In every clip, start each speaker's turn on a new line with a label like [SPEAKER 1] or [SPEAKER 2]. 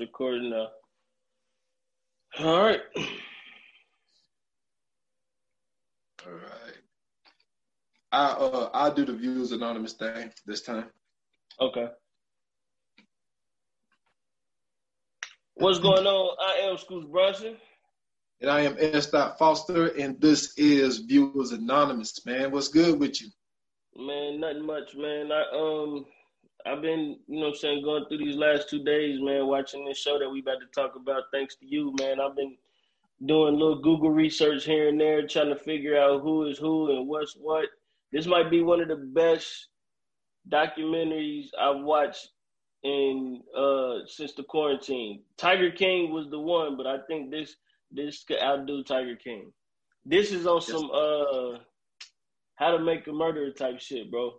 [SPEAKER 1] It's recording now. All right.
[SPEAKER 2] All right. I uh I'll do the views anonymous thing this time.
[SPEAKER 1] Okay. What's going on? I am Scoots Brunson.
[SPEAKER 2] And I am S. Dot Foster, and this is Viewers Anonymous, man. What's good with you?
[SPEAKER 1] Man, nothing much, man. I um I've been, you know what I'm saying, going through these last two days, man, watching this show that we about to talk about thanks to you, man. I've been doing a little Google research here and there, trying to figure out who is who and what's what. This might be one of the best documentaries I've watched in uh since the quarantine. Tiger King was the one, but I think this this could outdo Tiger King. This is on some uh how to make a murderer type shit, bro.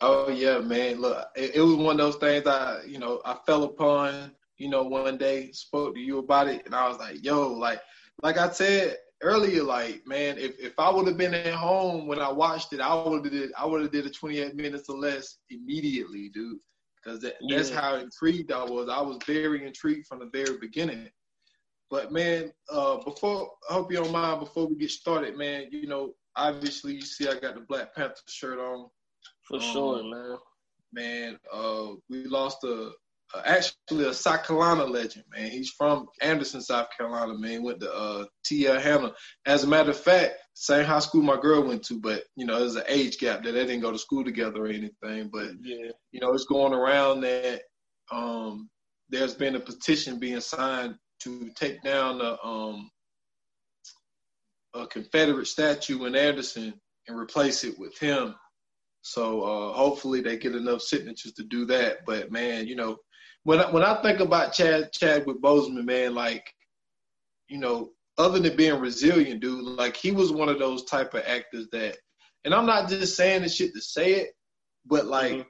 [SPEAKER 2] Oh yeah, man. Look, it, it was one of those things I, you know, I fell upon, you know, one day, spoke to you about it, and I was like, yo, like like I said earlier, like, man, if, if I would have been at home when I watched it, I would have did I would have did a 28 minutes or less immediately, dude. Because that, that's how intrigued I was. I was very intrigued from the very beginning. But man, uh, before I hope you don't mind before we get started, man. You know, obviously you see I got the Black Panther shirt on.
[SPEAKER 1] For
[SPEAKER 2] Um,
[SPEAKER 1] sure, man.
[SPEAKER 2] Man, uh, we lost a, a actually a South Carolina legend, man. He's from Anderson, South Carolina, man. Went to uh, T.L. Hanna. As a matter of fact, same high school my girl went to, but you know, there's an age gap that they didn't go to school together or anything. But
[SPEAKER 1] Yeah.
[SPEAKER 2] you know, it's going around that um, there's been a petition being signed to take down the um, a Confederate statue in Anderson and replace it with him. So uh, hopefully they get enough signatures to do that. But man, you know, when I, when I think about Chad Chadwick Boseman, man, like you know, other than being resilient, dude, like he was one of those type of actors that, and I'm not just saying this shit to say it, but like
[SPEAKER 1] Mhm.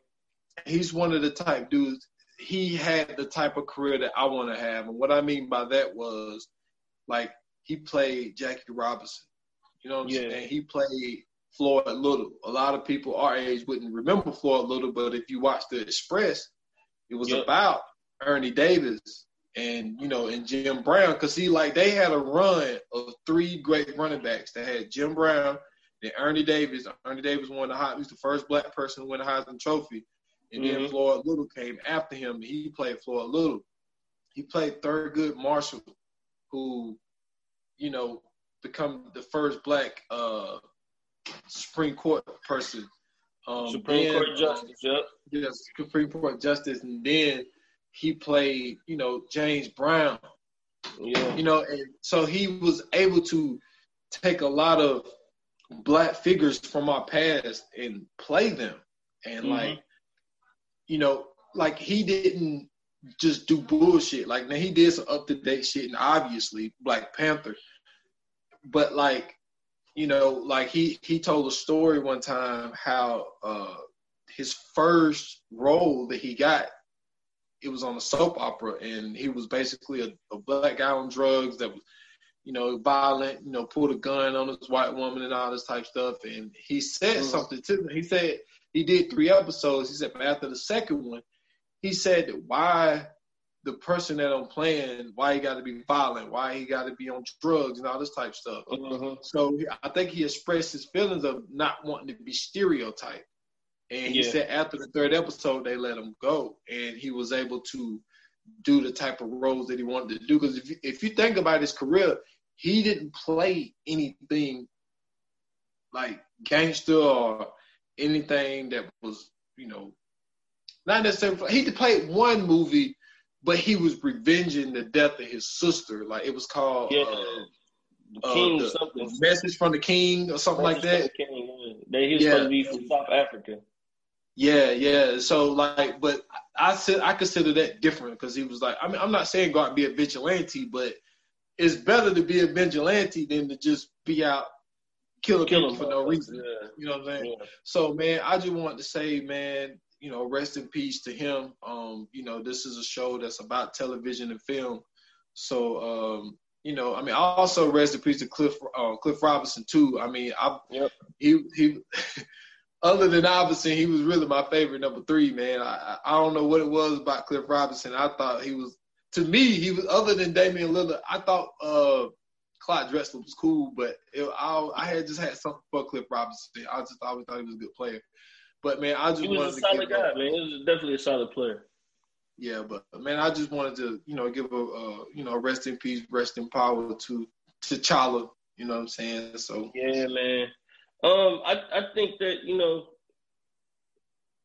[SPEAKER 2] he's one of the type dudes. He had the type of career that I want to have, and what I mean by that was, like he played Jackie Robinson. You know what I'm
[SPEAKER 1] Yeah.
[SPEAKER 2] saying? He played Floyd Little. A lot of people our age wouldn't remember Floyd Little, but if you watch The Express, it was
[SPEAKER 1] Yep.
[SPEAKER 2] about Ernie Davis and you know and Jim Brown because he like they had a run of three great running backs. They had Jim Brown, then Ernie Davis. Ernie Davis won the Heisman. He was the first black person to win the Heisman Trophy, and then
[SPEAKER 1] Mhm.
[SPEAKER 2] Floyd Little came after him. He played Floyd Little. He played Thurgood Marshall, who, you know, become the first black uh, Supreme Court person. Um,
[SPEAKER 1] Supreme
[SPEAKER 2] then,
[SPEAKER 1] Court Justice, yep.
[SPEAKER 2] yes, Supreme Court Justice, and then he played, you know, James Brown.
[SPEAKER 1] Yeah.
[SPEAKER 2] You know, and so he was able to take a lot of black figures from our past and play them, and
[SPEAKER 1] Mhm.
[SPEAKER 2] like, you know, like he didn't just do bullshit. Like now he did some up to date shit, and obviously Black Panther, but like you know, like he he told a story one time how uh his first role that he got, it was on a soap opera, and he was basically a, a black guy on drugs that was, you know, violent, you know, pulled a gun on this white woman and all this type stuff. And he said
[SPEAKER 1] Mhm.
[SPEAKER 2] something to me. He said he did three episodes. He said, but after the second one, he said that why the person that I'm playing, why he got to be violent, why he got to be on drugs and all this type of stuff.
[SPEAKER 1] Mhm.
[SPEAKER 2] So I think he expressed his feelings of not wanting to be stereotyped. And he
[SPEAKER 1] Yeah.
[SPEAKER 2] said after the third episode, they let him go. And he was able to do the type of roles that he wanted to do. Because if you, if you think about his career, he didn't play anything like gangster or anything that was, you know, not necessarily. He played one movie, but he was revenging the death of his sister. Like it was called
[SPEAKER 1] Yeah.
[SPEAKER 2] uh,
[SPEAKER 1] The
[SPEAKER 2] uh,
[SPEAKER 1] King
[SPEAKER 2] the-
[SPEAKER 1] something.
[SPEAKER 2] message from the king or something like
[SPEAKER 1] Message from
[SPEAKER 2] that.
[SPEAKER 1] the King, yeah. That he was
[SPEAKER 2] Yeah.
[SPEAKER 1] supposed to be from South Africa.
[SPEAKER 2] Yeah, yeah. So like, but I said I consider that different because he was like, I mean, I'm not saying go out and be a vigilante, but it's better to be a vigilante than to just be out killing Kill people for no reason. Yeah. You know what I'm saying? Yeah. So man, I just want to say, man, you know, rest in peace to him. Um, you know, this is a show that's about television and film. So um, you know, I mean, I also rest in peace to Cliff uh, Cliff Robinson too. I mean, I yep. he he other than Iverson, he was really my favorite number three, man. I I don't know what it was about Cliff Robinson. I thought he was to me, he was other than Damian Lillard. I thought uh, Clyde Drexler was cool, but it, I I had just had something for Cliff Robinson. I just always thought he was a good player. But man, I just
[SPEAKER 1] he was a solid guy, man. He was definitely a solid player.
[SPEAKER 2] Yeah, but man, I just wanted to, you know, give a, uh, you know, rest in peace, rest in power to T'Challa. You know what I'm saying? So
[SPEAKER 1] yeah, man. Um, I I think that you know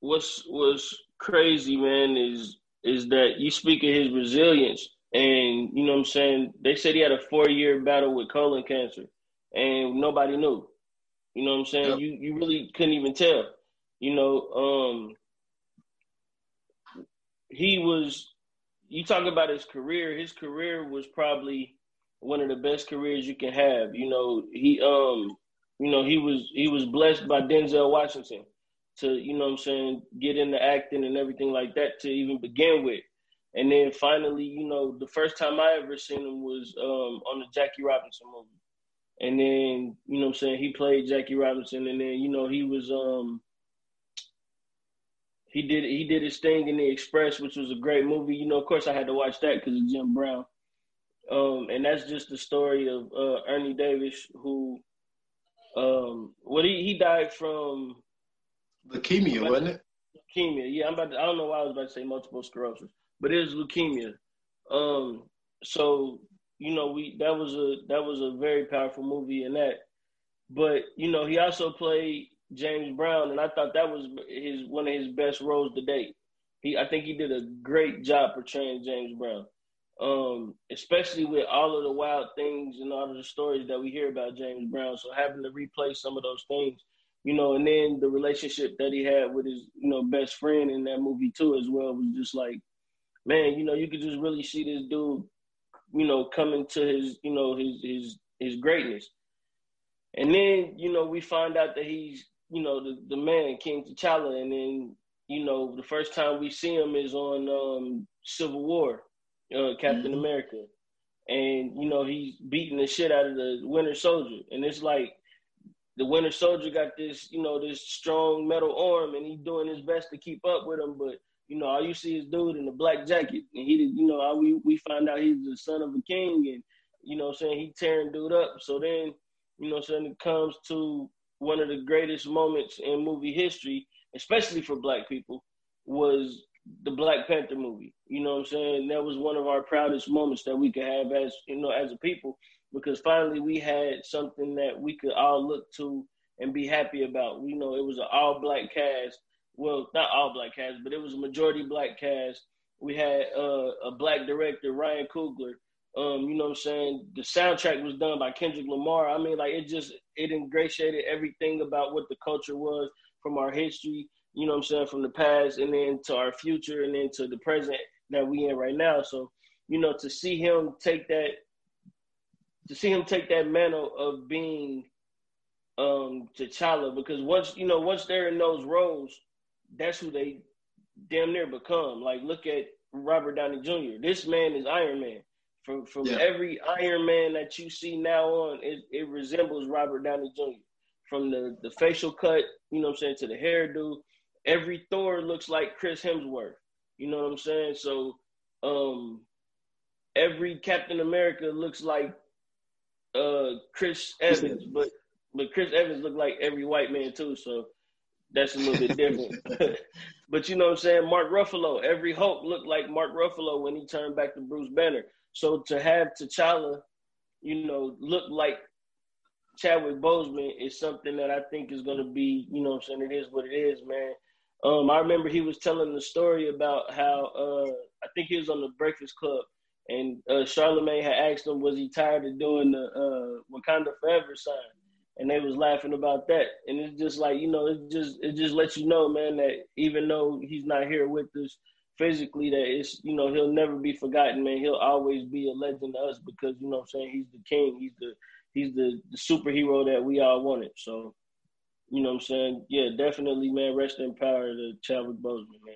[SPEAKER 1] what's what's crazy, man, is is that you speak of his resilience, and you know what I'm saying. They said he had a four year battle with colon cancer, and nobody knew. You know what I'm saying? Yep. You you really couldn't even tell. You know, um, he was. You talk about his career. His career was probably one of the best careers you can have. You know, he um you know, he was he was blessed by Denzel Washington to, you know I'm saying, get into acting and everything like that to even begin with. And then finally, you know, the first time I ever seen him was um, on the Jackie Robinson movie. And then, you know I'm saying, he played Jackie Robinson and then, you know, he was um he did he did his thing in the Express, which was a great movie. You know, of course I had to watch that because of Jim Brown. Um, and that's just the story of uh, Ernie Davis, who um, what he he died from
[SPEAKER 2] leukemia, wasn't it?
[SPEAKER 1] Leukemia. Yeah, I'm about. To, I don't know why I was about to say multiple sclerosis, but it was leukemia. Um, so you know, we that was a that was a very powerful movie in that. But you know, he also played James Brown, and I thought that was his one of his best roles to date. He, I think he did a great job portraying James Brown um, especially with all of the wild things and all of the stories that we hear about James Brown. So having to replay some of those things, you know, and then the relationship that he had with his, you know, best friend in that movie too as well was just like, man, you know, you could just really see this dude, you know, coming to his, you know, his his his greatness. And then, you know, we find out that he's, you know, the, the man, King T'Challa, and then, you know, the first time we see him is on um, Civil War uh, Captain mm-hmm. America, and you know he's beating the shit out of the Winter Soldier, and it's like the Winter Soldier got this, you know, this strong metal arm, and he's doing his best to keep up with him, but you know, all you see is dude in a black jacket, and he, did you know, we we find out he's the son of a king, and you know, saying he tearing dude up. So then, you know, saying it comes to one of the greatest moments in movie history, especially for black people, was the Black Panther movie. You know what I'm saying? That was one of our proudest moments that we could have as you know as a people because finally we had something that we could all look to and be happy about. You know, it was an all black cast. Well, not all black cast, but it was a majority black cast. We had uh, a black director, Ryan Coogler. Um, you know what I'm saying? The soundtrack was done by Kendrick Lamar. I mean, like it just it ingratiated everything about what the culture was from our history you know what I'm saying, from the past and then to our future and then to the present that we in right now. So, you know, to see him take that to see him take that mantle of being um T'Challa, because once you know, once they're in those roles, that's who they damn near become. Like look at Robert Downey Jr. This man is Iron Man. From from yeah. every Iron Man that you see now on, it, it resembles Robert Downey Jr. From the, the facial cut, you know what I'm saying, to the hairdo, every Thor looks like Chris Hemsworth. You know what I'm saying? So um every Captain America looks like uh Chris Evans, but but Chris Evans looked like every white man too, so that's a little bit different. but you know what I'm saying? Mark Ruffalo, every Hulk looked like Mark Ruffalo when he turned back to Bruce Banner. So to have T'Challa, you know, look like Chadwick Boseman is something that I think is gonna be, you know I'm saying, it is what it is, man. Um, I remember he was telling the story about how uh, I think he was on the Breakfast Club, and uh, Charlemagne had asked him, was he tired of doing the uh, Wakanda Forever sign? and they was laughing about that. And it's just like you know, it just it just lets you know, man, that even though he's not here with us physically, that it's you know he'll never be forgotten, man. He'll always be a legend to us because you know what I'm saying he's the king, he's the he's the, the superhero that we all wanted. So, you know what I'm saying? Yeah, definitely, man. Rest in power to Chadwick Boseman, man.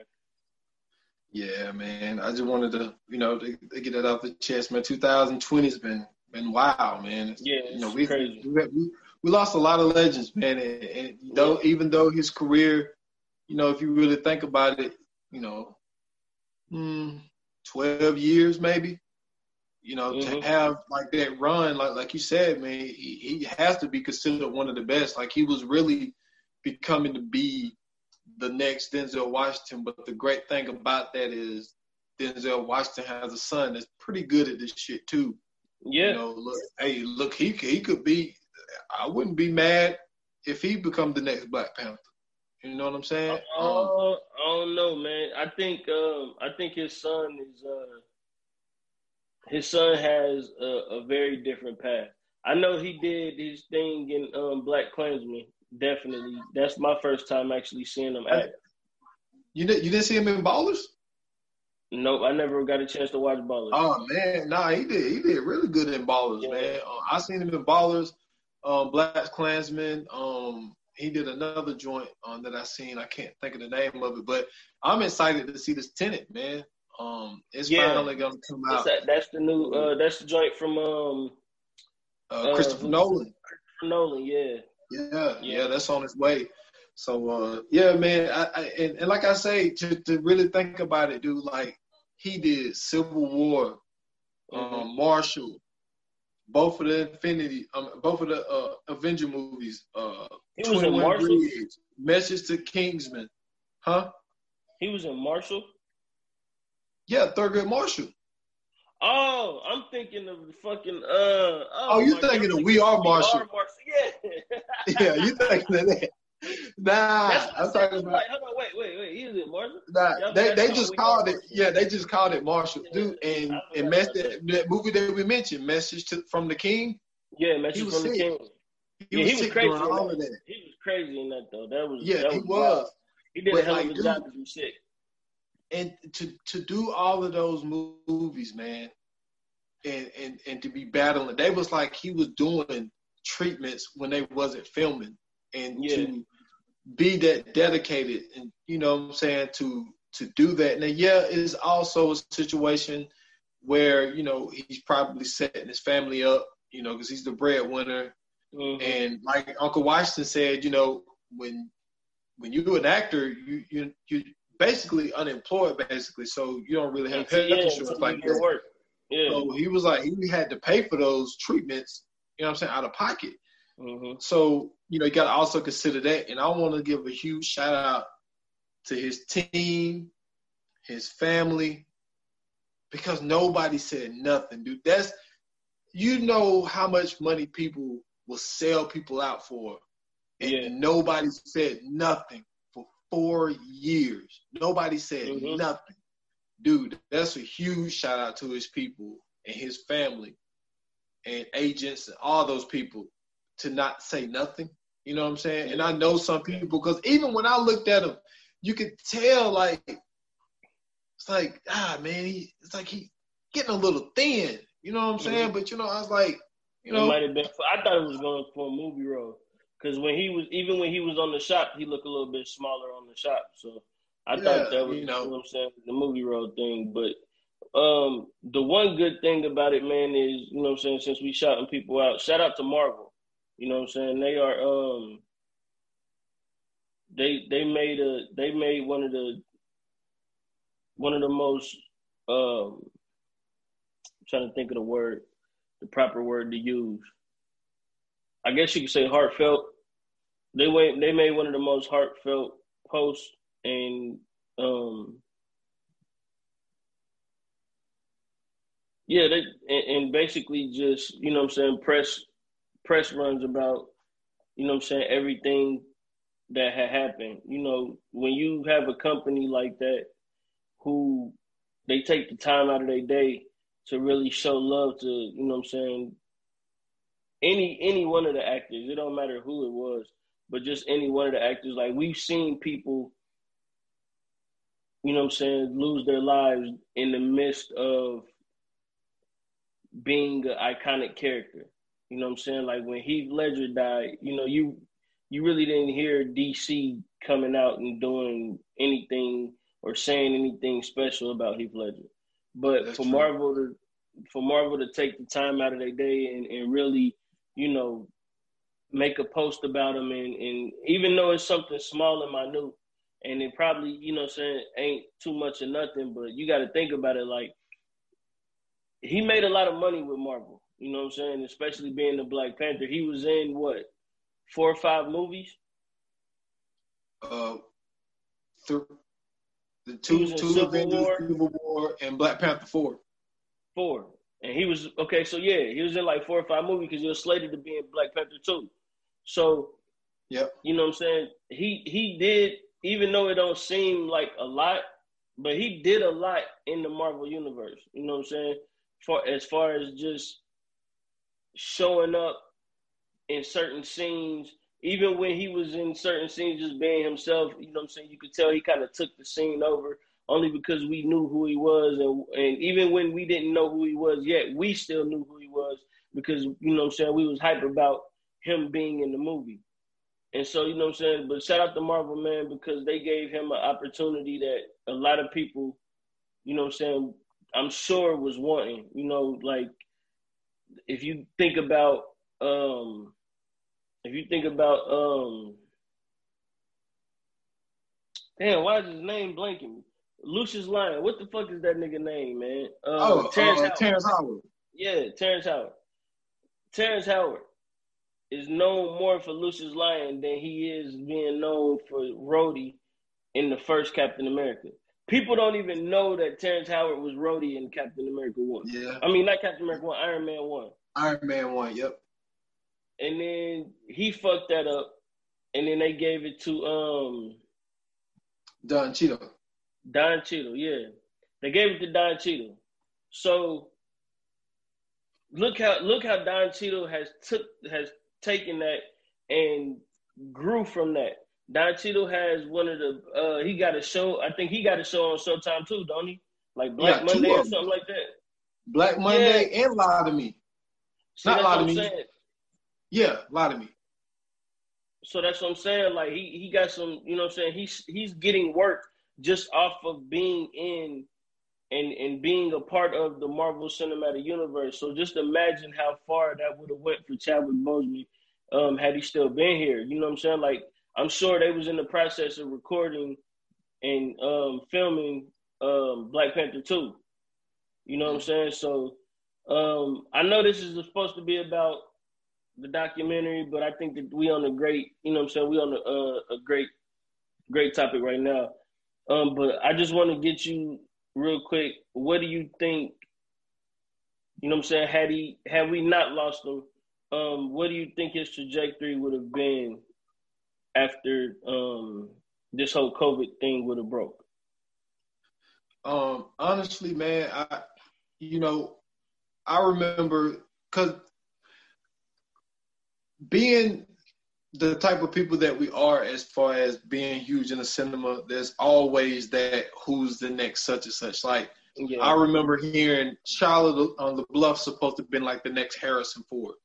[SPEAKER 2] Yeah, man. I just wanted to, you know, to, to get that off the chest, man. 2020 has been been wild, man.
[SPEAKER 1] yeah,
[SPEAKER 2] you know,
[SPEAKER 1] we, crazy.
[SPEAKER 2] We, we, we lost a lot of legends, man. And, and though, even though his career, you know, if you really think about it, you know, mm, 12 years maybe, you know, mm-hmm. to have like that run, like like you said, man, he, he has to be considered one of the best. Like he was really becoming to be the next Denzel Washington. But the great thing about that is Denzel Washington has a son that's pretty good at this shit too.
[SPEAKER 1] Yeah.
[SPEAKER 2] You know, look, hey, look, he he could be. I wouldn't be mad if he become the next Black Panther. You know what I'm saying?
[SPEAKER 1] Uh, um, I don't know, man. I think um, I think his son is uh, his son has a, a, very different path. I know he did his thing in um, Black Klansman. Definitely, that's my first time actually seeing him act.
[SPEAKER 2] You did you didn't see him in Ballers?
[SPEAKER 1] Nope, I never got a chance to watch Ballers.
[SPEAKER 2] Oh man, nah, he did. He did really good in Ballers, yeah. man. Uh, I seen him in Ballers, um, Black Klansman. Um, he did another joint um, that I seen. I can't think of the name of it, but I'm excited to see this Tenet, man. Um, it's yeah. finally gonna come out.
[SPEAKER 1] That, that's the new. Uh, that's the joint from um,
[SPEAKER 2] uh, Christopher uh, Nolan.
[SPEAKER 1] Christopher Nolan, yeah.
[SPEAKER 2] yeah. Yeah, yeah, that's on its way. So uh, yeah, man, I, I, and, and like I say, to, to really think about it, dude, like he did Civil War, mm-hmm. um, Marshall, both of the Infinity, um, both of the uh, Avenger movies. Uh,
[SPEAKER 1] he was in Marshall. Bridge,
[SPEAKER 2] Message to Kingsman, huh?
[SPEAKER 1] He was in Marshall.
[SPEAKER 2] Yeah, Thurgood Marshall.
[SPEAKER 1] Oh, I'm thinking of the fucking uh. Oh,
[SPEAKER 2] oh you thinking of We Are Marshall?
[SPEAKER 1] Yeah.
[SPEAKER 2] yeah, you thinking of that? Nah, I'm talking about.
[SPEAKER 1] Like, on, wait, wait, wait. Is it Marshall?
[SPEAKER 2] Nah, they they just called it. Yeah, they just called it Marshall, dude. And and mess that, that movie that we mentioned, Message to, from the King.
[SPEAKER 1] Yeah, Message from sick. the King.
[SPEAKER 2] He, yeah, was, he was crazy. all of
[SPEAKER 1] that. He was crazy in that though. That was
[SPEAKER 2] yeah,
[SPEAKER 1] that
[SPEAKER 2] he was.
[SPEAKER 1] He did but a hell of a job to be sick.
[SPEAKER 2] And to to do all of those movies, man, and and and to be battling, they was like he was doing treatments when they wasn't filming, and yeah. to be that dedicated and you know what I'm saying to to do that. Now, yeah, it's also a situation where you know he's probably setting his family up, you know, because he's the breadwinner. Mm-hmm. And like Uncle Washington said, you know, when when you're an actor, you you you basically unemployed, basically, so you don't really have health
[SPEAKER 1] yeah,
[SPEAKER 2] insurance like that.
[SPEAKER 1] Work. Yeah.
[SPEAKER 2] So he was like he had to pay for those treatments, you know what I'm saying, out of pocket.
[SPEAKER 1] Mm-hmm.
[SPEAKER 2] So you know, you got to also consider that. And I want to give a huge shout out to his team, his family, because nobody said nothing, dude. That's you know how much money people will sell people out for, and yeah. nobody said nothing for four years. Nobody said mm-hmm. nothing, dude. That's a huge shout out to his people and his family and agents and all those people to not say nothing. You know what I'm saying? And I know some people because even when I looked at him, you could tell like it's like ah man, he it's like he getting a little thin. You know what I'm saying? Mm-hmm. But you know, I was like, you know,
[SPEAKER 1] it might have been. I thought it was going for a movie role because when he was even when he was on the shop, he looked a little bit smaller on the shop. So I yeah, thought that was you know, you know what I'm saying the movie role thing, but. Um, the one good thing about it, man, is you know what I'm saying. Since we shouting people out, shout out to Marvel. You know what I'm saying? They are um they they made a they made one of the one of the most um I'm trying to think of the word, the proper word to use. I guess you could say heartfelt. They went they made one of the most heartfelt posts and um yeah, they and, and basically just, you know what I'm saying, press press runs about, you know I'm saying, everything that had happened. You know, when you have a company like that who they take the time out of their day to really show love to, you know I'm saying, any any one of the actors. It don't matter who it was, but just any one of the actors. Like we've seen people, you know, what I'm saying, lose their lives in the midst of being an iconic character. You know what I'm saying? Like when Heath Ledger died, you know, you you really didn't hear DC coming out and doing anything or saying anything special about Heath Ledger. But That's for true. Marvel to for Marvel to take the time out of their day and, and really, you know, make a post about him and, and even though it's something small and minute and it probably, you know I'm saying, ain't too much or nothing, but you gotta think about it like he made a lot of money with Marvel. You know what I'm saying? Especially being the Black Panther. He was in what, four or five movies?
[SPEAKER 2] Uh, th- the two two Civil Avengers, War. Civil War, and Black Panther four.
[SPEAKER 1] Four, and he was okay. So yeah, he was in like four or five movies because he was slated to be in Black Panther two. So,
[SPEAKER 2] yeah,
[SPEAKER 1] you know what I'm saying? He he did, even though it don't seem like a lot, but he did a lot in the Marvel universe. You know what I'm saying? For as far as just showing up in certain scenes, even when he was in certain scenes just being himself, you know what I'm saying? You could tell he kind of took the scene over only because we knew who he was. And, and even when we didn't know who he was yet, we still knew who he was because, you know what I'm saying? We was hype about him being in the movie. And so, you know what I'm saying? But shout out to Marvel, man, because they gave him an opportunity that a lot of people, you know what I'm saying, I'm sure was wanting. You know, like if you think about um if you think about um damn, why is his name blanking me? Lucious Lyon. What the fuck is that nigga name, man?
[SPEAKER 2] Um, oh, Terrence, uh, Howard. Terrence Howard.
[SPEAKER 1] Yeah, Terrence Howard. Terrence Howard is known more for Lucious Lyon than he is being known for Rhodey in the first Captain America. People don't even know that Terrence Howard was Rhodey in Captain America One.
[SPEAKER 2] Yeah.
[SPEAKER 1] I mean, not Captain America One, Iron Man One.
[SPEAKER 2] Iron Man One. Yep.
[SPEAKER 1] And then he fucked that up, and then they gave it to um.
[SPEAKER 2] Don Cheadle.
[SPEAKER 1] Don Cheadle, yeah, they gave it to Don Cheadle. So look how look how Don Cheadle has took has taken that and grew from that. Don Cheadle has one of the uh he got a show. I think he got a show on Showtime too, don't he? Like Black yeah, Monday or something like that.
[SPEAKER 2] Black Monday yeah. and Lie to Me. See, Not Lie to Me. Saying. Yeah, Lie to Me.
[SPEAKER 1] So that's what I'm saying. Like he he got some, you know what I'm saying? He's he's getting work just off of being in and and being a part of the Marvel Cinematic Universe. So just imagine how far that would have went for Chadwick Boseman um, had he still been here. You know what I'm saying? Like I'm sure they was in the process of recording and um, filming um, Black Panther 2. You know what I'm saying? So um, I know this is supposed to be about the documentary, but I think that we on a great, you know what I'm saying? We on a, uh, a great, great topic right now. Um, but I just want to get you real quick. What do you think? You know what I'm saying? Had he, had we not lost him, um, what do you think his trajectory would have been after um, this whole COVID thing would have broke?
[SPEAKER 2] Um, honestly, man, I, you know, I remember because being the type of people that we are as far as being huge in the cinema, there's always that who's the next such and such. Like yeah. I remember hearing Shia LaBeouf supposed to have been like the next Harrison Ford.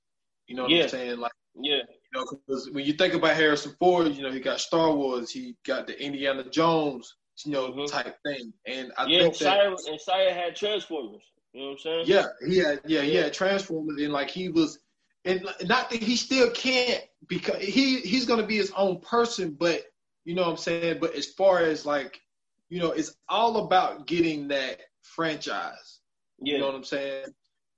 [SPEAKER 2] You know what yeah. I'm saying? Like
[SPEAKER 1] yeah,
[SPEAKER 2] you know, because when you think about Harrison Ford, you know, he got Star Wars, he got the Indiana Jones, you know, mm-hmm. type thing. And I
[SPEAKER 1] yeah,
[SPEAKER 2] think
[SPEAKER 1] that, and Shia had Transformers. You know what I'm saying?
[SPEAKER 2] Yeah, he had yeah, had Transformers and like he was and not that he still can't because he he's gonna be his own person, but you know what I'm saying? But as far as like, you know, it's all about getting that franchise. Yeah. You know what I'm saying?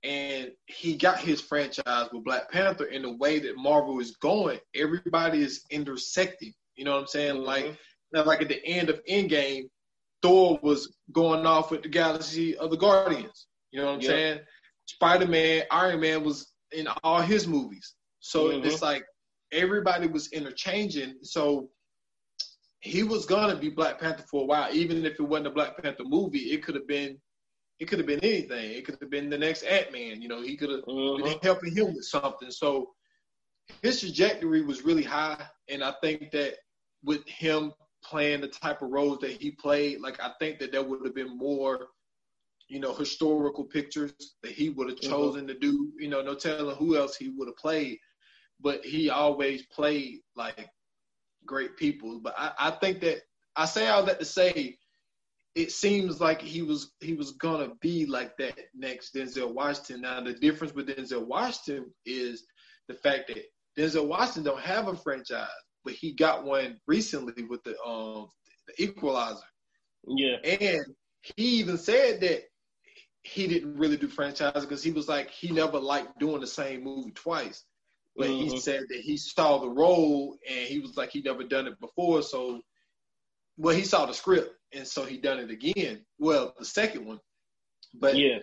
[SPEAKER 2] And he got his franchise with Black Panther in the way that Marvel is going. Everybody is intersecting. You know what I'm saying? Mm-hmm. Like, like at the end of Endgame, Thor was going off with the galaxy of the Guardians. You know what I'm yep. saying? Spider Man, Iron Man was in all his movies. So mm-hmm. it's like everybody was interchanging. So he was gonna be Black Panther for a while, even if it wasn't a Black Panther movie. It could have been it could have been anything. It could have been the next Ant Man. You know, he could have
[SPEAKER 1] Mhm.
[SPEAKER 2] been helping him with something. So his trajectory was really high, and I think that with him playing the type of roles that he played, like I think that there would have been more, you know, historical pictures that he would have
[SPEAKER 1] Mhm.
[SPEAKER 2] chosen to do. You know, no telling who else he would have played, but he always played like great people. But I, I think that I say all that to say it seems like he was he was gonna be like that next Denzel Washington. Now the difference with Denzel Washington is the fact that Denzel Washington don't have a franchise, but he got one recently with the um the Equalizer,
[SPEAKER 1] Yeah.
[SPEAKER 2] and he even said that he didn't really do franchise because he was like he never liked doing the same movie twice. But he
[SPEAKER 1] Mhm.
[SPEAKER 2] said that he saw the role and he was like he never done it before, so well he saw the script and so he done it again. Well, the second one, but
[SPEAKER 1] Yeah.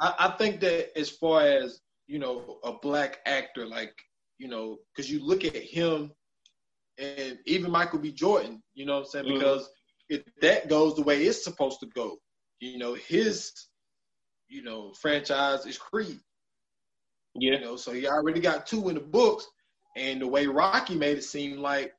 [SPEAKER 2] I, I think that as far as you know, a black actor, like you know, because you look at him and even Michael B. Jordan, you know what I'm saying?
[SPEAKER 1] Mhm.
[SPEAKER 2] Because if that goes the way it's supposed to go, you know, his you know franchise is Creed.
[SPEAKER 1] Yeah.
[SPEAKER 2] You know, so he already got two in the books, and the way Rocky made it seem like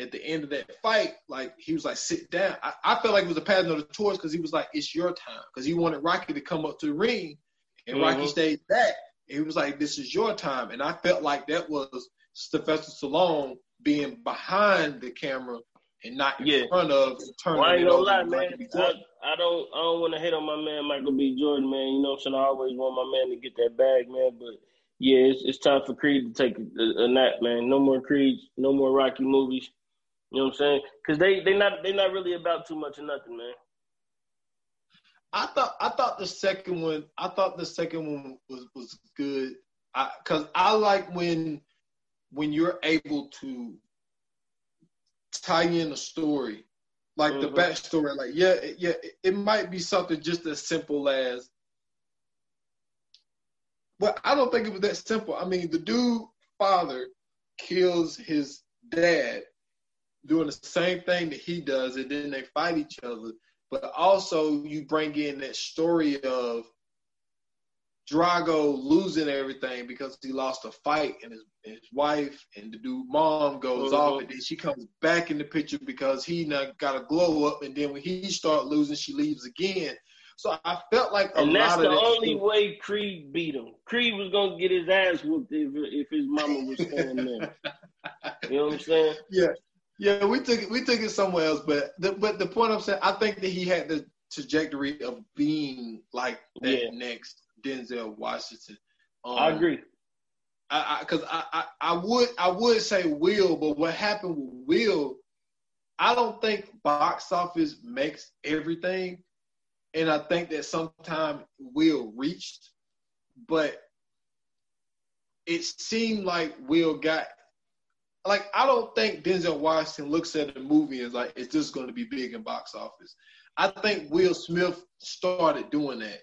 [SPEAKER 2] at the end of that fight, like he was like, "Sit down." I, I felt like it was a pattern of the torch because he was like, "It's your time," because he wanted Rocky to come up to the ring, and Rocky
[SPEAKER 1] Mhm.
[SPEAKER 2] stayed back. And he was like, "This is your time," and I felt like that was Sylvester Stallone being behind the camera and not in
[SPEAKER 1] Yeah.
[SPEAKER 2] front of turning
[SPEAKER 1] Well, I ain't gonna lie, man. I. I don't I don't want to hate on my man Michael B. Jordan, man. You know what I'm saying? I always want my man to get that bag, man. But yeah, it's, it's time for Creed to take a, a nap, man. No more Creed, no more Rocky movies. You know what I'm saying? Because they they not they not really about too much of nothing, man.
[SPEAKER 2] I thought I thought the second one I thought the second one was was good. I cuz I like when when you're able to tie in a story like the
[SPEAKER 1] Mhm.
[SPEAKER 2] backstory like yeah yeah it, it might be something just as simple as well I don't think it was that simple. I mean the dude father kills his dad doing the same thing that he does and then they fight each other but also you bring in that story of Drago losing everything because he lost a fight and his, his wife and the dude mom goes
[SPEAKER 1] Mhm.
[SPEAKER 2] off and then she comes back in the picture because he now got a glow up and then when he start losing she leaves again. So I felt like a
[SPEAKER 1] And that's the only
[SPEAKER 2] stuff-
[SPEAKER 1] way Creed beat him. Creed was gonna get his ass whooped if if his mama was staying there. You know what I'm saying?
[SPEAKER 2] yeah, yeah, we took it, we took it somewhere else, but the, but the point I'm saying, I think that he had the trajectory of being like that
[SPEAKER 1] Yeah.
[SPEAKER 2] next Denzel Washington. Um,
[SPEAKER 1] I agree.
[SPEAKER 2] I because I, I, I would I would say Will, but what happened with Will, I don't think box office makes everything, and I think that sometimes Will reached, but it seemed like Will got like I don't think Denzel Washington looks at a movie and like it's just going to be big in box office. I think Will Smith started doing that.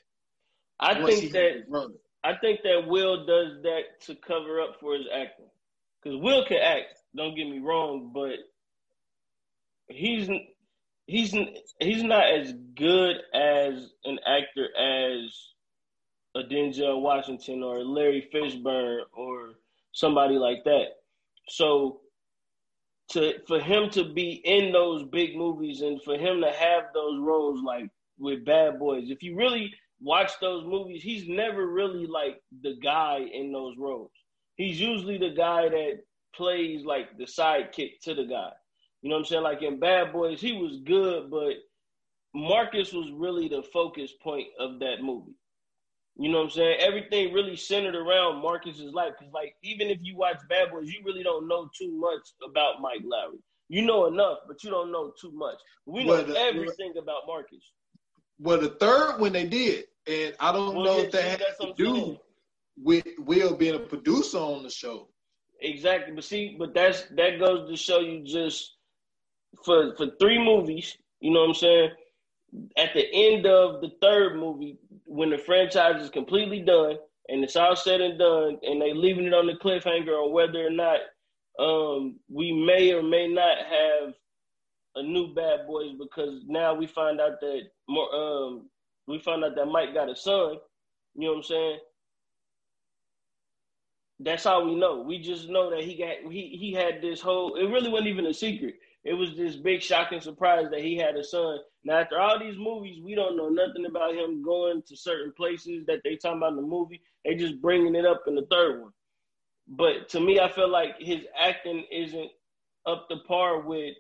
[SPEAKER 1] I think that
[SPEAKER 2] the.
[SPEAKER 1] I think that Will does that to cover up for his acting. Because Will can act, don't get me wrong, but he's he's he's not as good as an actor as a Denzel Washington or Larry Fishburne or somebody like that. So to for him to be in those big movies and for him to have those roles like with Bad Boys, if you really watch those movies, he's never really like the guy in those roles. He's usually the guy that plays like the sidekick to the guy. You know what I'm saying? Like in Bad Boys, he was good, but Marcus was really the focus point of that movie. You know what I'm saying? Everything really centered around Marcus's life. Cause like even if you watch Bad Boys, you really don't know too much about Mike Lowry. You know enough, but you don't know too much. We know
[SPEAKER 2] Well, the-
[SPEAKER 1] everything about Marcus.
[SPEAKER 2] Well, the third one they did, and I don't
[SPEAKER 1] Well,
[SPEAKER 2] know
[SPEAKER 1] yeah,
[SPEAKER 2] if that had to do
[SPEAKER 1] saying.
[SPEAKER 2] with Will being a producer on the show.
[SPEAKER 1] Exactly, but see, but that's that goes to show you just for for three movies. You know what I'm saying? At the end of the third movie, when the franchise is completely done and it's all said and done, and they leaving it on the cliffhanger on whether or not um, we may or may not have a new Bad Boys because now we find out that more um, we found out that Mike got a son. You know what I'm saying? That's all we know. We just know that he got he he had this whole. It really wasn't even a secret. It was this big shocking surprise that he had a son. Now after all these movies, we don't know nothing about him going to certain places that they talking about in the movie. They just bringing it up in the third one. But to me, I feel like his acting isn't up to par with,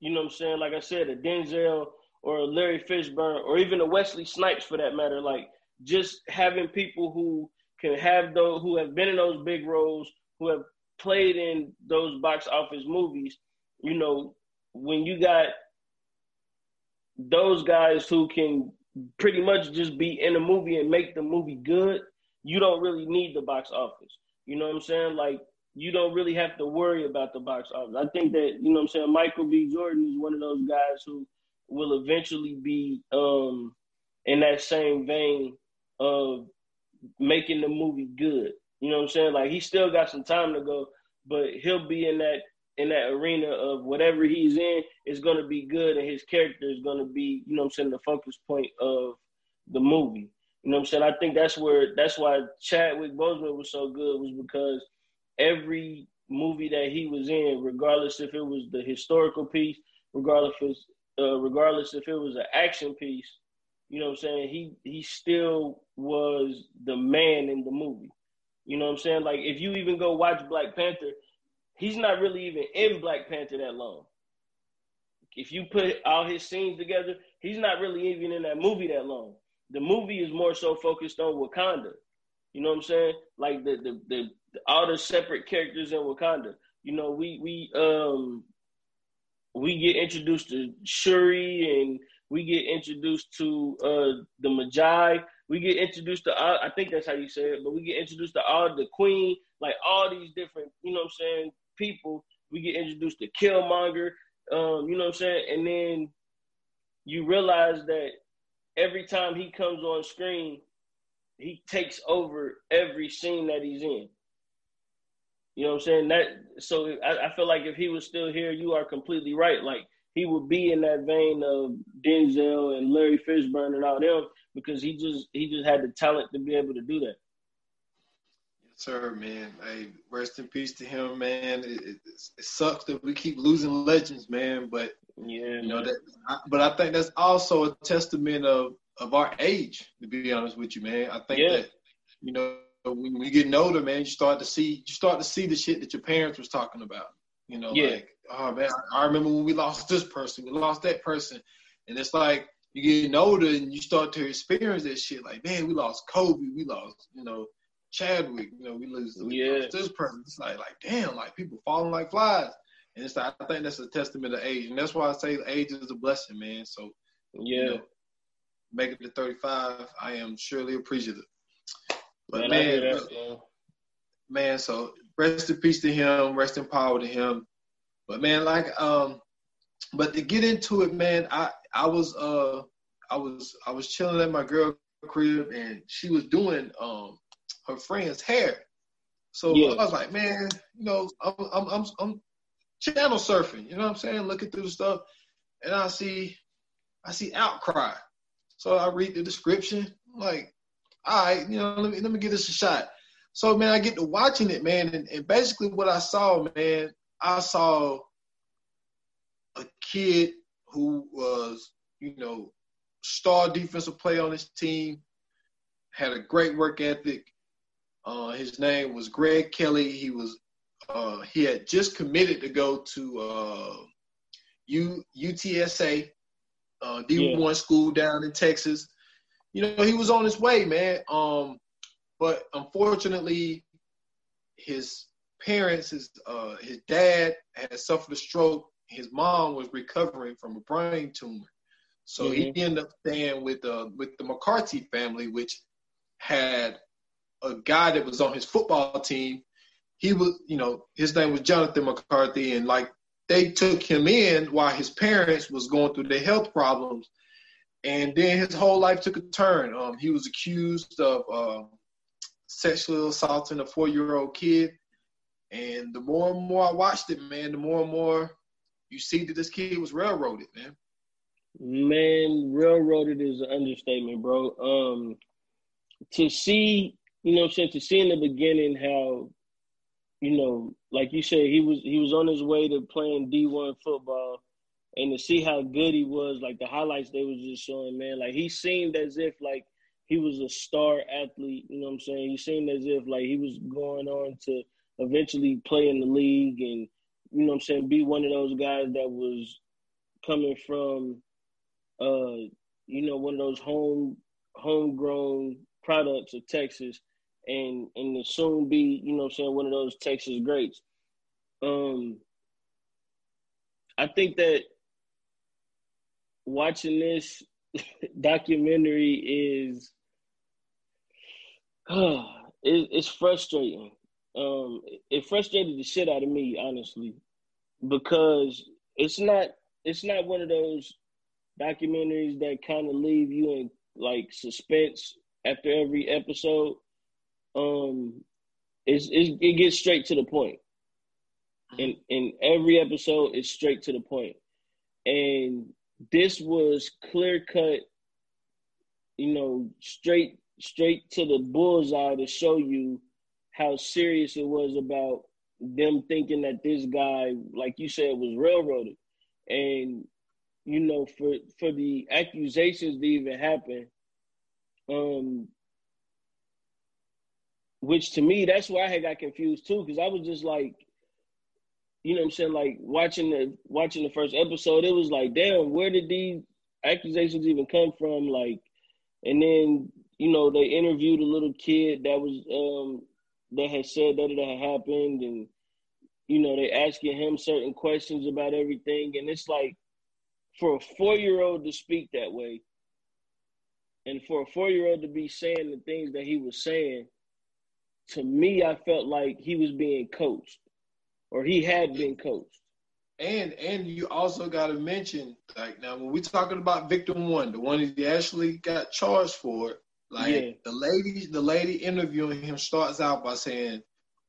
[SPEAKER 1] you know what I'm saying? Like I said, a Denzel or a Larry Fishburne or even a Wesley Snipes for that matter. Like just having people who can have those who have been in those big roles, who have played in those box office movies, you know, when you got those guys who can pretty much just be in a movie and make the movie good, you don't really need the box office. You know what I'm saying? Like you don't really have to worry about the box office. I think that, you know what I'm saying, Michael B. Jordan is one of those guys who will eventually be um in that same vein of making the movie good. You know what I'm saying? Like he still got some time to go, but he'll be in that in that arena of whatever he's in is going to be good, and his character is going to be, you know, what I'm saying, the focus point of the movie. You know what I'm saying? I think that's where that's why Chadwick Boseman was so good was because every movie that he was in, regardless if it was the historical piece, regardless if uh, regardless if it was an action piece, you know what I'm saying? He he still was the man in the movie. You know what I'm saying? Like if you even go watch Black Panther, he's not really even in Black Panther that long. If you put all his scenes together, he's not really even in that movie that long. The movie is more so focused on Wakanda. You know what I'm saying? Like the the, the, the all the separate characters in Wakanda. You know, we we um we get introduced to Shuri and we get introduced to uh, the Magi. We get introduced to I think that's how you say it, but we get introduced to all the Queen, like all these different, you know what I'm saying, people. We get introduced to Killmonger, um, you know what I'm saying, and then you realize that every time he comes on screen, he takes over every scene that he's in. You know what I'm saying? That so I, I, feel like if he was still here, you are completely right. Like he would be in that vein of Denzel and Larry Fishburne and all them because he just he just had the talent to be able to do that.
[SPEAKER 2] Sir, man. Hey, rest in peace to him, man. It, it, it sucks that we keep losing legends, man. But
[SPEAKER 1] yeah,
[SPEAKER 2] you know that. I, but I think that's also a testament of of our age. To be honest with you, man, I think yeah. that you know when we get older, man, you start to see you start to see the shit that your parents was talking about. You know, yeah. like oh man, I remember when we lost this person, we lost that person, and it's like you get older and you start to experience that shit. Like man, we lost Kobe, we lost you know Chadwick, you know we lose yeah. this person. It's like like damn, like people falling like flies. And it's like, I think that's a testament of age, and that's why I say age is a blessing, man. So
[SPEAKER 1] yeah, you know,
[SPEAKER 2] make it to 35, I am surely appreciative. But man, man, that, man, so rest in peace to him, rest in power to him. But man, like um, but to get into it, man, I I was uh I was I was chilling at my girl crib and she was doing um her friend's hair. So yeah. I was like, man, you know, I'm I'm I'm I'm channel surfing, you know what I'm saying? Looking through the stuff and I see I see outcry. So I read the description, I'm like, all right, you know, let me let me give this a shot. So man, I get to watching it, man, and, and basically what I saw, man, I saw a kid who was, you know, star defensive player on his team, had a great work ethic. Uh, his name was Greg Kelly. He was uh, he had just committed to go to uh, U, UTSA, uh, D1 yeah. school down in Texas you know, he was on his way, man. Um, but unfortunately, his parents, his uh, his dad had suffered a stroke. His mom was recovering from a brain tumor, so mm-hmm. he ended up staying with uh, with the McCarthy family, which had a guy that was on his football team. He was, you know, his name was Jonathan McCarthy, and like they took him in while his parents was going through their health problems and then his whole life took a turn. Um, he was accused of uh, sexually assaulting a four-year-old kid, and the more and more I watched it, man, the more and more you see that this kid was railroaded, man.
[SPEAKER 1] Man, railroaded is an understatement, bro. Um, to see, you know, I'm saying to see in the beginning how, you know, like you said, he was he was on his way to playing D1 football, and to see how good he was, like the highlights they was just showing, man, like he seemed as if like he was a star athlete. You know what I'm saying? He seemed as if like he was going on to eventually play in the league and you know what I'm saying, be one of those guys that was coming from uh, you know, one of those home homegrown products of Texas and and soon be, you know I'm saying, one of those Texas greats. Um I think that watching this documentary is uh, it, it's frustrating. Um, it frustrated the shit out of me, honestly, because it's not it's not one of those documentaries that kind of leave you in like suspense after every episode. Um, it's, it's it gets straight to the point. And in every episode, it's straight to the. And this was clear cut, you know, straight straight to the bullseye to show you how serious it was about them thinking that this guy, like you said, was railroaded. And you know, for for the accusations to even happen, um, which to me, that's why I had got confused too, because I was just like, you know, what I'm saying, like watching the watching the first episode, it was like, damn, where did these accusations even come from? Like, and then you know they interviewed a little kid that was um that had said that it had happened, and you know they asking him certain questions about everything, and it's like for a four year old to speak that way, and for a four year old to be saying the things that he was saying, to me, I felt like he was being coached, or he had been coached.
[SPEAKER 2] And and you also got to mention like now when we're talking about victim one, the one he actually got charged for, like yeah. the lady, the lady interviewing him starts out by saying,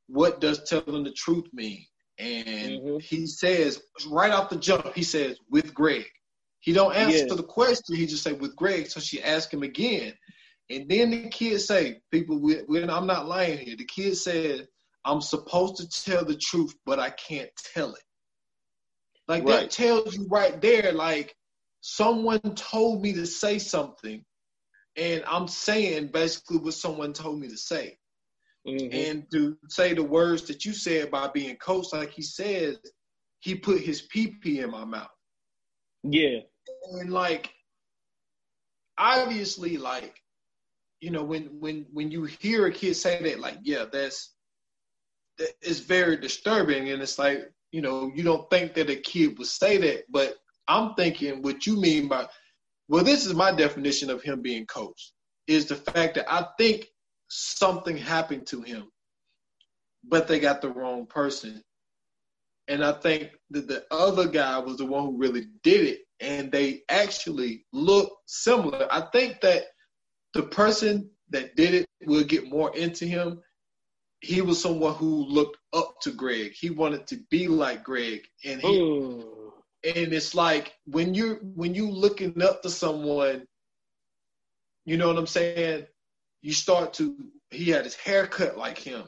[SPEAKER 2] "What does telling the truth mean?" And mm-hmm. he says right off the jump, he says with Greg. He don't answer yeah. the question. He just say with Greg. So she asked him again, and then the kid say, "People, we, we, I'm not lying here." The kid said, "I'm supposed to tell the truth, but I can't tell it." Like right. that tells you right there, like someone told me to say something, and I'm saying basically what someone told me to say. Mm-hmm. And to say the words that you said by being coached, like he says, he put his pee pee in my mouth.
[SPEAKER 1] Yeah
[SPEAKER 2] and like obviously like you know when when when you hear a kid say that like yeah that's that is very disturbing and it's like you know you don't think that a kid would say that but i'm thinking what you mean by well this is my definition of him being coached is the fact that i think something happened to him but they got the wrong person and i think that the other guy was the one who really did it and they actually look similar. I think that the person that did it will get more into him. He was someone who looked up to Greg. He wanted to be like Greg, and he Ooh. and it's like when you're when you looking up to someone, you know what I'm saying. You start to. He had his hair cut like him.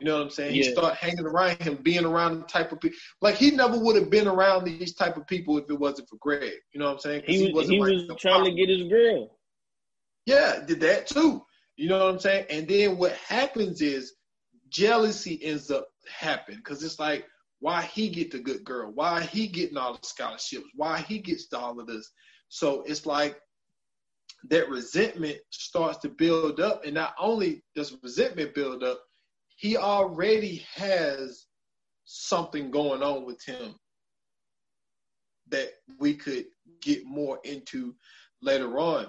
[SPEAKER 2] You know what I'm saying? Yeah. He start hanging around him, being around the type of people. Like he never would have been around these type of people if it wasn't for Greg. You know what I'm saying?
[SPEAKER 1] He, he, wasn't he like was trying to get his girl.
[SPEAKER 2] Yeah, did that too. You know what I'm saying? And then what happens is jealousy ends up happening because it's like why he get the good girl, why he getting all the scholarships, why he gets all of this. So it's like that resentment starts to build up, and not only does resentment build up, he already has something going on with him that we could get more into later on.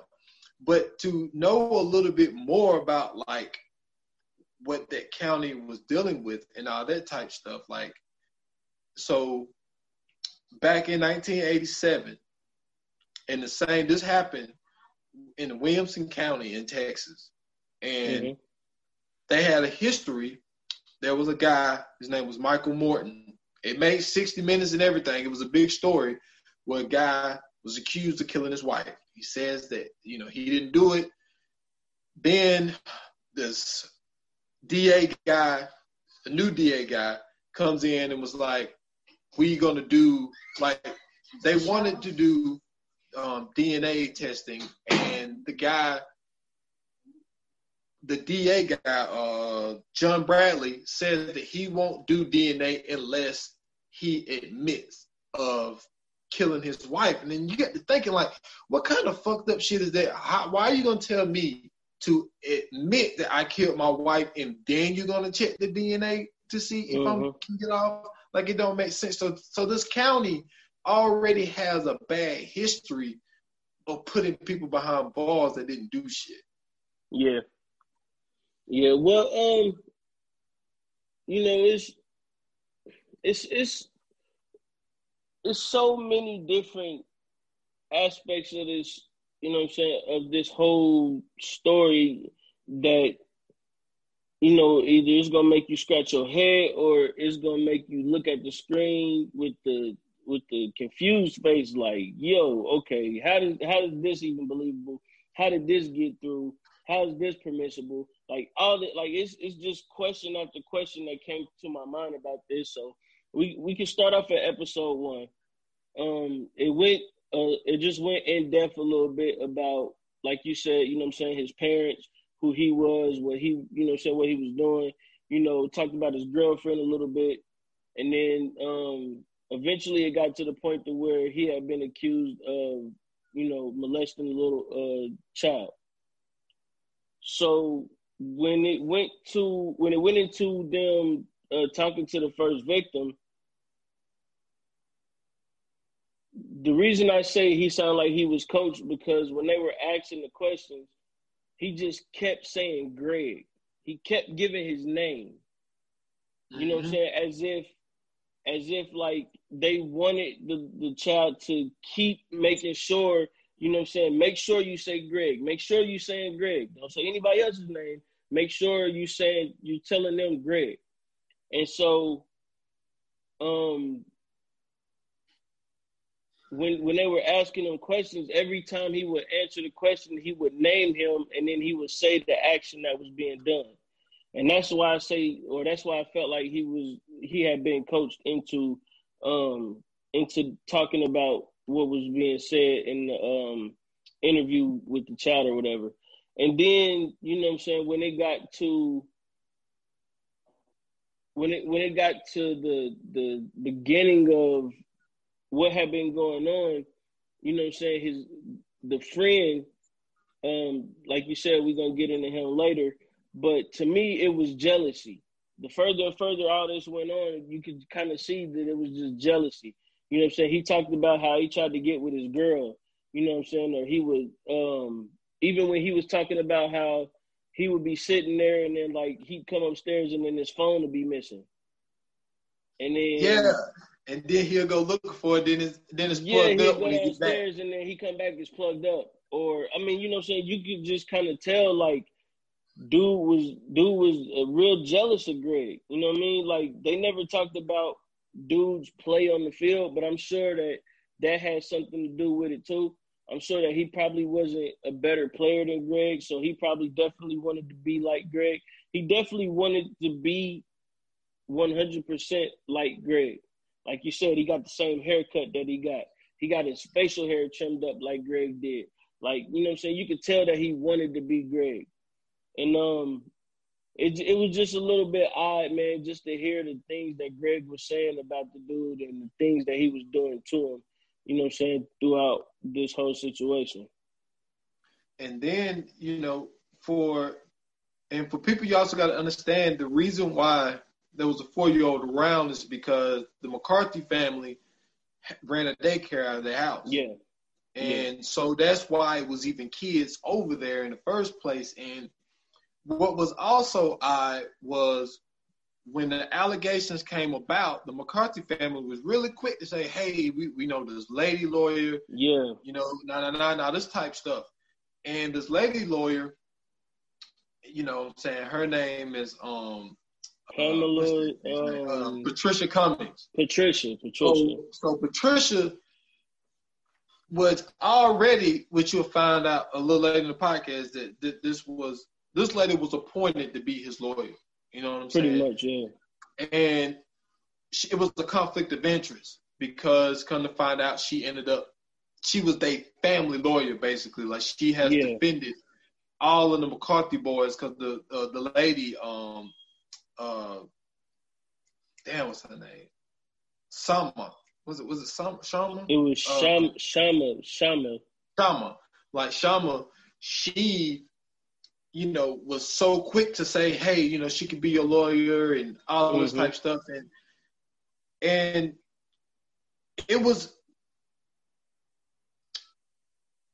[SPEAKER 2] But to know a little bit more about like what that county was dealing with and all that type stuff, like so back in 1987, and the same this happened in Williamson County in Texas, and mm-hmm they had a history. There was a guy, his name was Michael Morton. It made 60 minutes and everything. It was a big story where a guy was accused of killing his wife. He says that you know he didn't do it. Then this DA guy, a new DA guy, comes in and was like, "We gonna do like they wanted to do um, DNA testing, and the guy, the DA guy, uh, John Bradley, says that he won't do DNA unless he admits of killing his wife. And then you get to thinking like, what kind of fucked up shit is that? How, why are you gonna tell me to admit that I killed my wife and then you're gonna check the DNA to see if mm-hmm. I can get off? Like it don't make sense. So so this county already has a bad history of putting people behind bars that didn't do shit.
[SPEAKER 1] Yeah. Yeah, well, um, you know, it's it's it's it's so many different aspects of this, you know I'm saying, of this whole story that you know, either it's gonna make you scratch your head or it's gonna make you look at the screen with the with the confused face, like, yo, okay, how did how is this even believable? How did this get through? How is this permissible? Like all that, like it's it's just question after question that came to my mind about this. So we we can start off at episode one. Um, it went uh, it just went in depth a little bit about, like you said, you know, I'm saying his parents, who he was, what he, you know, said what he was doing. You know, talked about his girlfriend a little bit, and then um, eventually it got to the point to where he had been accused of, you know, molesting a little uh, child. So when it went to when it went into them uh, talking to the first victim, the reason I say he sounded like he was coached because when they were asking the questions, he just kept saying Greg. He kept giving his name. You know mm-hmm. what I'm mm-hmm. saying? As if as if like they wanted the, the child to keep making sure, you know what I'm saying, make sure you say Greg. Make sure you saying Greg. Don't say anybody else's name. Make sure you saying you telling them Greg. And so um when when they were asking him questions, every time he would answer the question, he would name him and then he would say the action that was being done and that's why I say, or that's why I felt like he was he had been coached into um into talking about what was being said in the um interview with the child or whatever. And then, you know what I'm saying, when it got to when it when it got to the the beginning of what had been going on, you know what I'm saying, his the friend, um, like you said, we're gonna get into him later but to me, it was jealousy. The further and further all this went on, you could kind of see that it was just jealousy. You know what I'm saying? He talked about how he tried to get with his girl. You know what I'm saying? Or he would, um, even when he was talking about how he would be sitting there and then like he'd come upstairs and then his phone would be missing. And then
[SPEAKER 2] yeah, and then he'll go looking for it. Then it's then it's plugged
[SPEAKER 1] yeah,
[SPEAKER 2] up when he
[SPEAKER 1] gets back. And then he come back, it's plugged up. Or I mean, you know, what I'm saying you could just kind of tell like dude was dude was a real jealous of Greg. You know what I mean? Like they never talked about dudes play on the field, but I'm sure that that had something to do with it too. I'm sure that he probably wasn't a better player than Greg, so he probably definitely wanted to be like Greg. He definitely wanted to be 100% like Greg. Like you said, he got the same haircut that he got. He got his facial hair trimmed up like Greg did. Like, you know what I'm saying? You could tell that he wanted to be Greg. And um, it it was just a little bit odd, man, just to hear the things that Greg was saying about the dude and the things that he was doing to him. You know, what I'm saying throughout this whole situation.
[SPEAKER 2] And then you know, for and for people, you also got to understand the reason why there was a four year old around is because the McCarthy family ran a daycare out of their house.
[SPEAKER 1] Yeah.
[SPEAKER 2] And yeah. so that's why it was even kids over there in the first place. And what was also odd was when the allegations came about, the McCarthy family was really quick to say, "Hey, we, we know this lady lawyer,
[SPEAKER 1] yeah,
[SPEAKER 2] you know, nah, nah, nah, nah, this type stuff." And this lady lawyer, you know, I'm saying her name is um
[SPEAKER 1] Pamela
[SPEAKER 2] uh, um, Patricia Cummings.
[SPEAKER 1] Patricia, Patricia.
[SPEAKER 2] So, so Patricia was already, which you'll find out a little later in the podcast, that, that this was this lady was appointed to be his lawyer. You know what I'm
[SPEAKER 1] Pretty
[SPEAKER 2] saying?
[SPEAKER 1] much, yeah.
[SPEAKER 2] And she, it was a conflict of interest because, come to find out, she ended up she was their family lawyer basically. Like she has
[SPEAKER 1] Yeah.
[SPEAKER 2] defended all of the McCarthy boys because the uh, the lady, um, uh, damn, what's her name? Sama. Was it was it Sama? Shama?
[SPEAKER 1] It was
[SPEAKER 2] Uh,
[SPEAKER 1] Shama, Shama, Shama.
[SPEAKER 2] Shama. Like Shama, she, you know, was so quick to say, hey, you know, she could be your lawyer and all this
[SPEAKER 1] Mhm.
[SPEAKER 2] type stuff. And and it was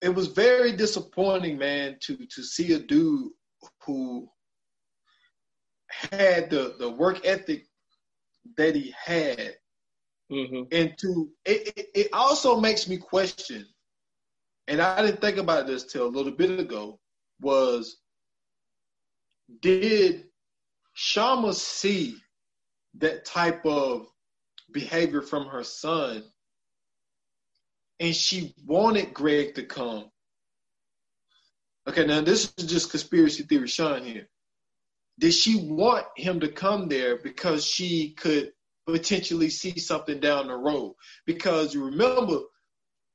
[SPEAKER 2] it was very disappointing, man, to to see a dude who had the the work ethic that he had
[SPEAKER 1] hmm
[SPEAKER 2] and to it, it, it also makes me question and i didn't think about this till a little bit ago was did shama see that type of behavior from her son? And she wanted greg to come. Okay now this is just conspiracy theory sean here. Did she want him to come there because she could potentially see something down the road. Because you remember,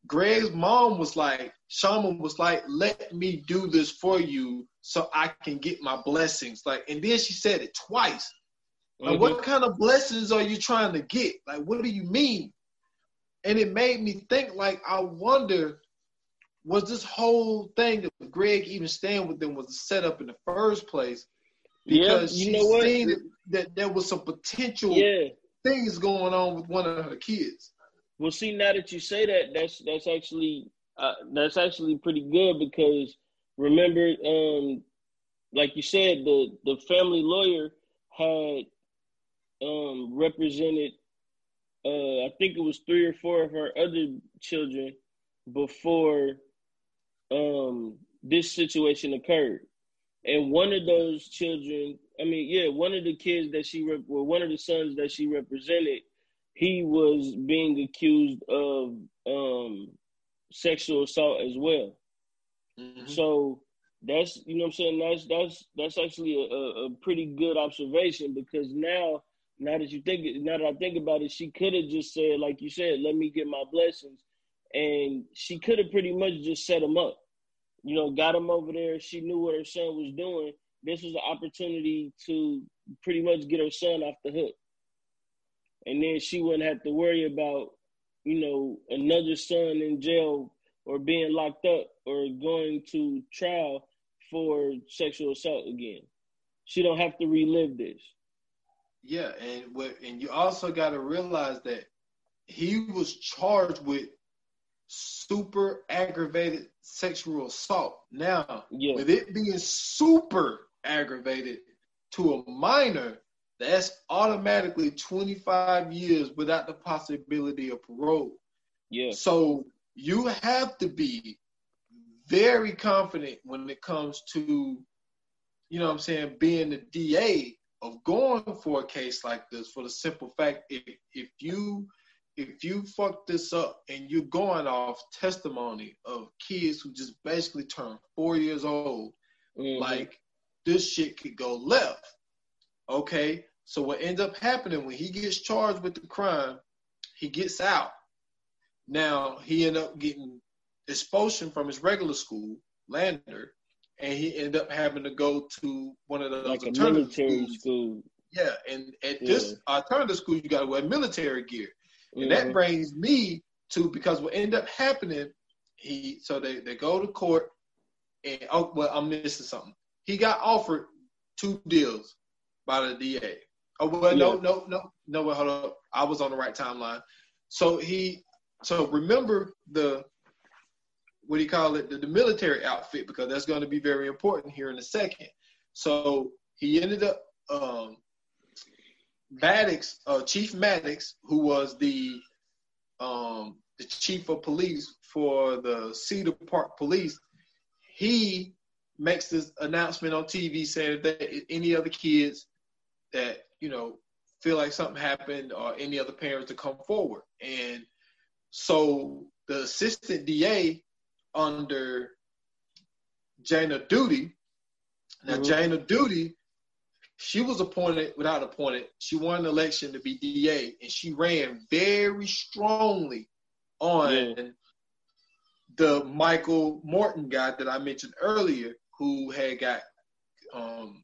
[SPEAKER 2] Greg's mom was like, Shaman was like, let me do this for you so I can get my blessings. Like, and then she said it twice. Like, mm-hmm. what kind of blessings are you trying to get? Like, what do you mean? And it made me think, like, I wonder, was this whole thing that Greg even staying with them was a setup in the first place?
[SPEAKER 1] Yeah,
[SPEAKER 2] Because
[SPEAKER 1] you
[SPEAKER 2] she
[SPEAKER 1] know what?
[SPEAKER 2] seen that, that there was some potential
[SPEAKER 1] Yeah.
[SPEAKER 2] things going on with one of her kids.
[SPEAKER 1] Well, see, now that you say that, that's that's actually uh, that's actually pretty good because remember, um, like you said, the the family lawyer had um, represented, uh, I think it was three or four of her other children before um, this situation occurred, and one of those children, I mean, yeah, one of the kids that she, rep- well, one of the sons that she represented he was being accused of um, sexual assault as well.
[SPEAKER 2] Mm-hmm.
[SPEAKER 1] So that's you know what I'm saying. That's that's that's actually a, a, a pretty good observation because now now that you think now that I think about it, she could have just said like you said, let me get my blessings, and she could have pretty much just set him up. You know, got him over there. She knew what her son was doing. This was an opportunity to pretty much get her son off the hook and then she wouldn't have to worry about, you know, another son in jail or being locked up or going to trial for sexual assault again. She don't have to relive this.
[SPEAKER 2] Yeah, and what and you also got to realize that he was charged with super aggravated sexual assault. Now,
[SPEAKER 1] Yeah.
[SPEAKER 2] with it being super aggravated to a minor, that's automatically 25 years without the possibility of parole.
[SPEAKER 1] Yeah.
[SPEAKER 2] So you have to be very confident when it comes to, you know what I'm saying, being the DA of going for a case like this for the simple fact if if you if you fuck this up and you're going off testimony of kids who just basically turned four years old,
[SPEAKER 1] Mhm.
[SPEAKER 2] like this shit could go left. Okay, so what ends up happening when he gets charged with the crime, he gets out. Now he ended up getting expulsion from his regular school, Leander, and he ended up having to go to one of those
[SPEAKER 1] like
[SPEAKER 2] alternative
[SPEAKER 1] military
[SPEAKER 2] schools.
[SPEAKER 1] school.
[SPEAKER 2] Yeah, and at this alternative school, you got to wear military gear. And that
[SPEAKER 1] Mhm.
[SPEAKER 2] brings me to because what ended up happening, he so they, they go to court and oh well I'm missing something. He got offered two deals by the DA. Oh well no
[SPEAKER 1] Yeah.
[SPEAKER 2] no no no well, hold up. I was on the right timeline. So he so remember the what do you call it the, the military outfit because that's going to be very important here in a second. So he ended up um Maddox, uh, Chief Maddox, who was the um, the chief of police for the Cedar Park Police, he makes this announcement on TV saying that any other kids that you know feel like something happened or any other parents to come forward, and so the assistant DA under Jana Duty. Now, mm-hmm. Jana Duty, she was appointed without appointed. She won the election to be DA, and she ran very strongly on yeah. the Michael Morton guy that I mentioned earlier, who had got um,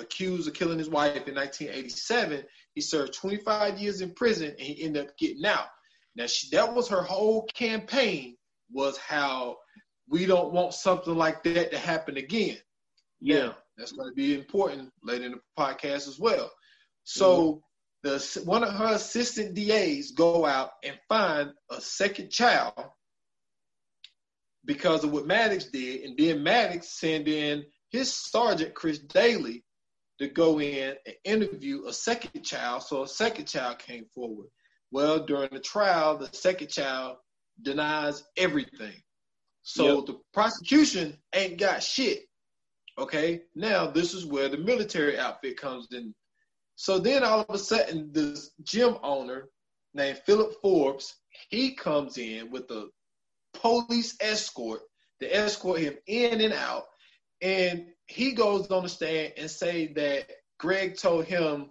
[SPEAKER 2] accused of killing his wife in 1987. He served 25 years in prison, and he ended up getting out. Now, she, that was her whole campaign was how we don't want something like that to happen again. Yeah, now, that's going to be important later in the podcast as well. So the one of her assistant DAs go out and find a second child because of what Maddox did, and then Maddox send in his sergeant Chris Daily to go in and interview a second child. So a second child came forward. Well, during the trial, the second child denies everything. So yep. the prosecution ain't got shit. Okay, now this is where the military outfit comes in. So then all of a sudden, this gym owner named Philip Forbes, he comes in with a police escort to escort him in and out. And he goes on the stand and say that Greg told him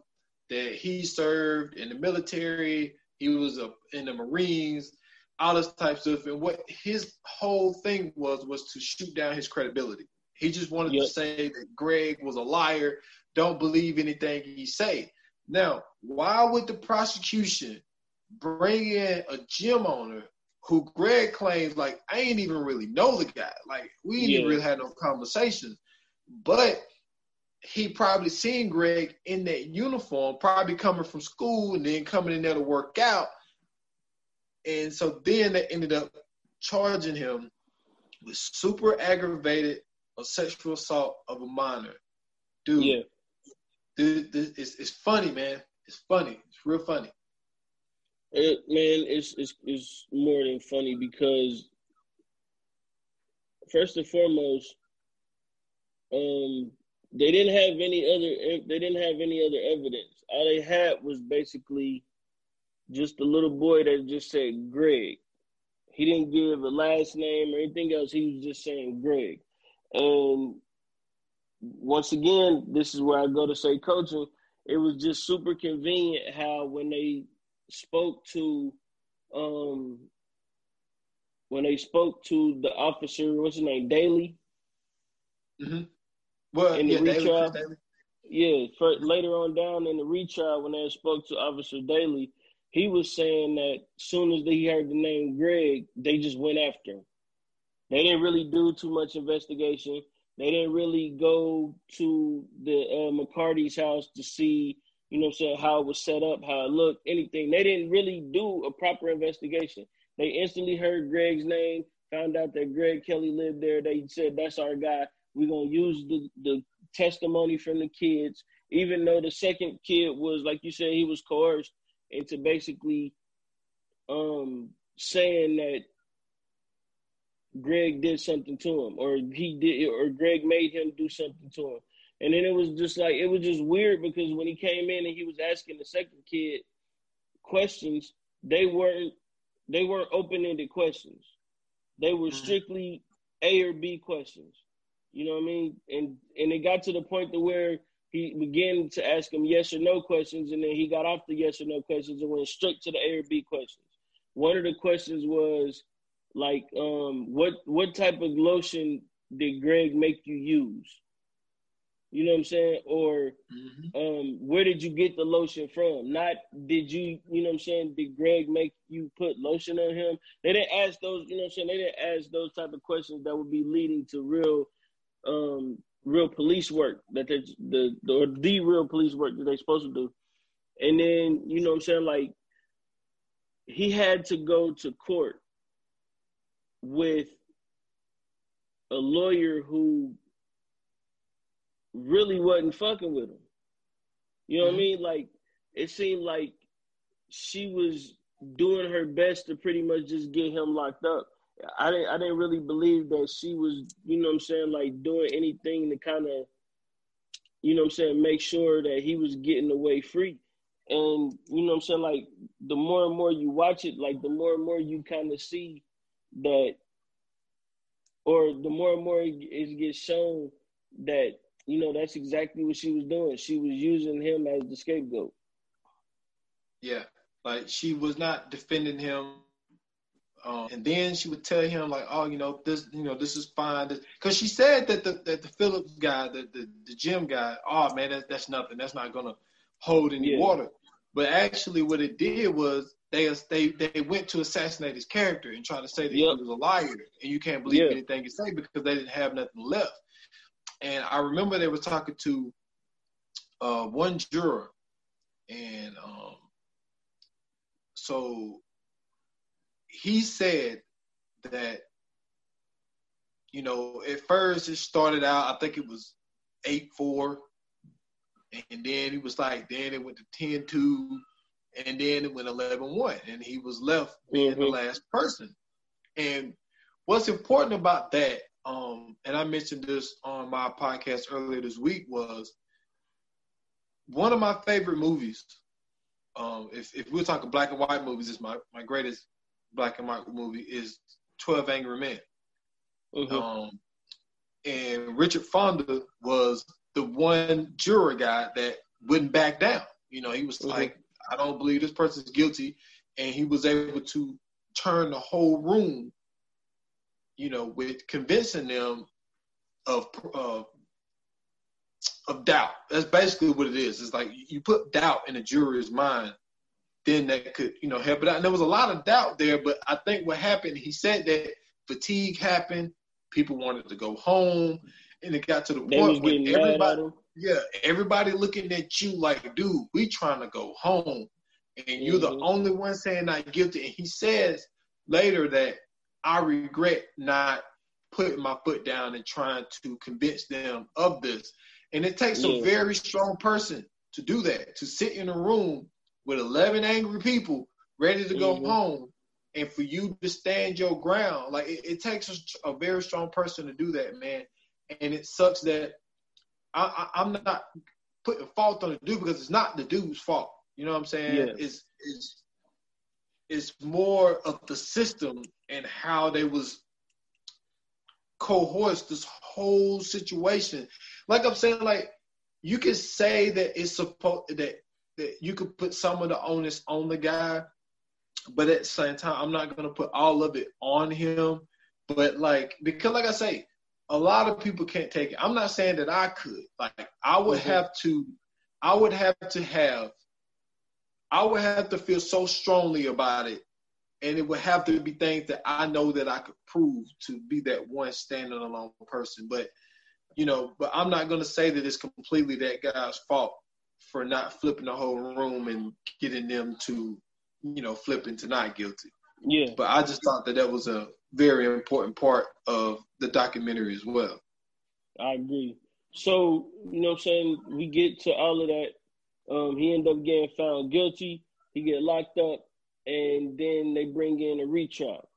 [SPEAKER 2] that he served in the military, he was a, in the Marines, all this type of stuff. And what his whole thing was was to shoot down his credibility. He just wanted yep. to say that Greg was a liar. Don't believe anything he say. Now, why would the prosecution bring in a gym owner who Greg claims like I ain't even really know the guy. Like we ain't yeah. even really had no conversations. But he probably seen Greg in that uniform, probably coming from school and then coming in there to work out. And so then they ended up charging him with super aggravated or sexual assault of a minor. Dude, yeah. dude, it's, it's funny, man. It's funny. It's real funny.
[SPEAKER 1] It, man, it's, it's it's more than funny because first and foremost, um, they didn't have any other they didn't have any other evidence. All they had was basically just a little boy that just said Greg. He didn't give a last name or anything else. He was just saying Greg. And once again, this is where I go to say coaching. It was just super convenient how when they spoke to um when they spoke to the officer, what's his name, Daily.
[SPEAKER 2] Mm-hmm. Well,
[SPEAKER 1] in
[SPEAKER 2] the
[SPEAKER 1] yeah, retrial. Yeah, for, later on down in the retrial, when they spoke to Officer Daily, he was saying that as soon as he heard the name Greg, they just went after him. They didn't really do too much investigation. They didn't really go to the uh, McCarthy's house to see you know I'm saying, how it was set up, how it looked, anything. They didn't really do a proper investigation. They instantly heard Greg's name, found out that Greg Kelly lived there. They said, that's our guy. We're to use the, the testimony from the kids, even though the second kid was, like you said, he was coerced into basically um, saying that Greg did something to him, or he did, or Greg made him do something to him. And then it was just like it was just weird because when he came in and he was asking the second kid questions, they weren't they weren't open ended questions. They were mm-hmm. strictly A or B questions. You know what I mean? And and it got to the point to where he began to ask him yes or no questions, and then he got off the yes or no questions and went straight to the A or B questions. One of the questions was like, um, what what type of lotion did Greg make you use? You know what I'm saying? Or mm-hmm. um, where did you get the lotion from? Not did you, you know what I'm saying? Did Greg make you put lotion on him? They didn't ask those, you know what I'm saying? They didn't ask those type of questions that would be leading to real um, real police work that they the, the or the real police work that they're supposed to do. And then, you know what I'm saying, like he had to go to court with a lawyer who really wasn't fucking with him. You know mm-hmm. what I mm-hmm. mean? Like it seemed like she was doing her best to pretty much just get him locked up. I didn't I didn't really believe that she was, you know what I'm saying, like doing anything to kind of you know what I'm saying, make sure that he was getting away free. And you know what I'm saying? Like the more and more you watch it, like the more and more you kind of see that or the more and more it gets shown that you know that's exactly what she was doing. She was using him as the scapegoat.
[SPEAKER 2] Yeah, like she was not defending him, um, and then she would tell him like, "Oh, you know this, you know this is fine," because she said that the that the Phillips guy, the the, the gym guy, oh man, that, that's nothing. That's not gonna hold any yeah. water. But actually, what it did was they they they went to assassinate his character and try to say that yep. he was a liar, and you can't believe anything he say because they didn't have nothing left. And I remember they were talking to uh, one juror, and um, so he said that you know at first it started out. I think it was eight four, and then he was like, then it went to 10-2, and then it went 11-1, and he was left being mm-hmm. the last person. And what's important about that um, and I mentioned this on my podcast earlier this week, was one of my favorite movies. Um, if, if we're talking black and white movies, it's my, my greatest black and white movie is 12 Angry Men. Mm-hmm. Um, and Richard Fonda was the one juror guy that wouldn't back down. You know, he was mm-hmm. like, I don't believe this person's guilty. And he was able to turn the whole room you know, with convincing them of uh, of doubt. That's basically what it is. It's like you put doubt in a jury's mind, then that could, you know, help it out. And there was a lot of doubt there, but I think what happened, he said that fatigue happened, people wanted to go home, and it got to the they point where everybody, yeah, everybody looking at you like, dude, we trying to go home, and you're mm-hmm. the only one saying not guilty. And he says later that I regret not putting my foot down and trying to convince them of this. And it takes yeah. a very strong person to do that, to sit in a room with 11 angry people ready to go mm-hmm. home and for you to stand your ground. Like it, it takes a, a, very strong person to do that, man. And it sucks that I, am not putting fault on the dude because it's not the dude's fault. You know what I'm saying? Yeah. It's, it's, it's more of the system and how they was coerced this whole situation. Like I'm saying, like you can say that it's supposed that that you could put some of the onus on the guy, but at the same time, I'm not gonna put all of it on him. But like because like I say, a lot of people can't take it. I'm not saying that I could. Like I would mm-hmm. have to I would have to have I would have to feel so strongly about it and it would have to be things that I know that I could prove to be that one standing alone person. But you know, but I'm not going to say that it's completely that guy's fault for not flipping the whole room and getting them to, you know, flipping to not guilty.
[SPEAKER 1] Yeah.
[SPEAKER 2] But I just thought that that was a very important part of the documentary as well.
[SPEAKER 1] I agree. So, you know what I'm saying? We get to all of that. Um, he ended up getting found guilty. He get locked up and then they bring in a retrial.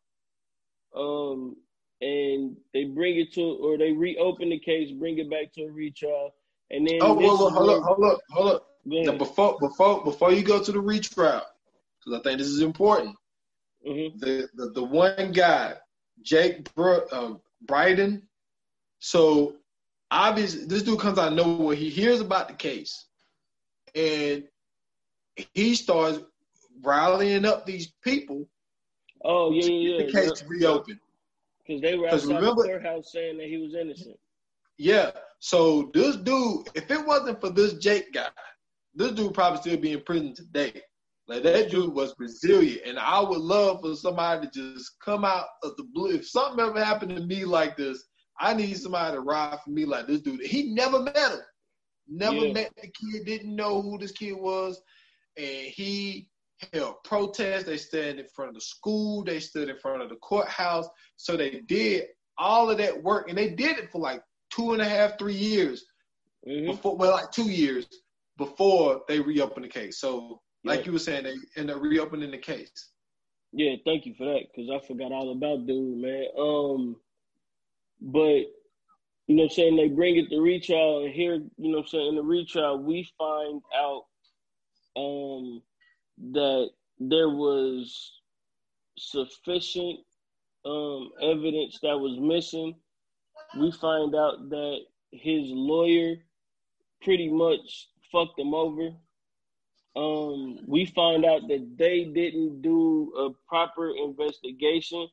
[SPEAKER 1] Um, and they bring it to, or they reopen the case, bring it back to a retrial, and then.
[SPEAKER 2] Oh, hold up, hold up, hold up, hold up. Now, before, before, before you go to the retrial, because I think this is important. Mm-hmm. The, the the one guy, Jake Br- uh, Brydon. So obviously, this dude comes out of nowhere. He hears about the case, and he starts rallying up these people.
[SPEAKER 1] Oh yeah, yeah,
[SPEAKER 2] yeah. The case yeah. reopened
[SPEAKER 1] because they were outside remember, the courthouse saying that he was innocent.
[SPEAKER 2] Yeah. So this dude, if it wasn't for this Jake guy, this dude probably still be in prison today. Like that dude was resilient, and I would love for somebody to just come out of the blue. If something ever happened to me like this, I need somebody to ride for me like this dude. He never met him, never yeah. met the kid, didn't know who this kid was, and he held protests. They stood in front of the school. They stood in front of the courthouse. So they did all of that work, and they did it for like two and a half, three years mm-hmm. before. Well, like two years before they reopened the case. So, like yeah. you were saying, they end up reopening the case.
[SPEAKER 1] Yeah, thank you for that because I forgot all about dude, man. Um, but you know, what I'm saying they bring it to retrial, and here, you know, what I'm saying in the retrial, we find out um, that there was sufficient um, evidence that was missing. We find out that his lawyer pretty much fucked him over. Um, we find out that they didn't do a proper investigation.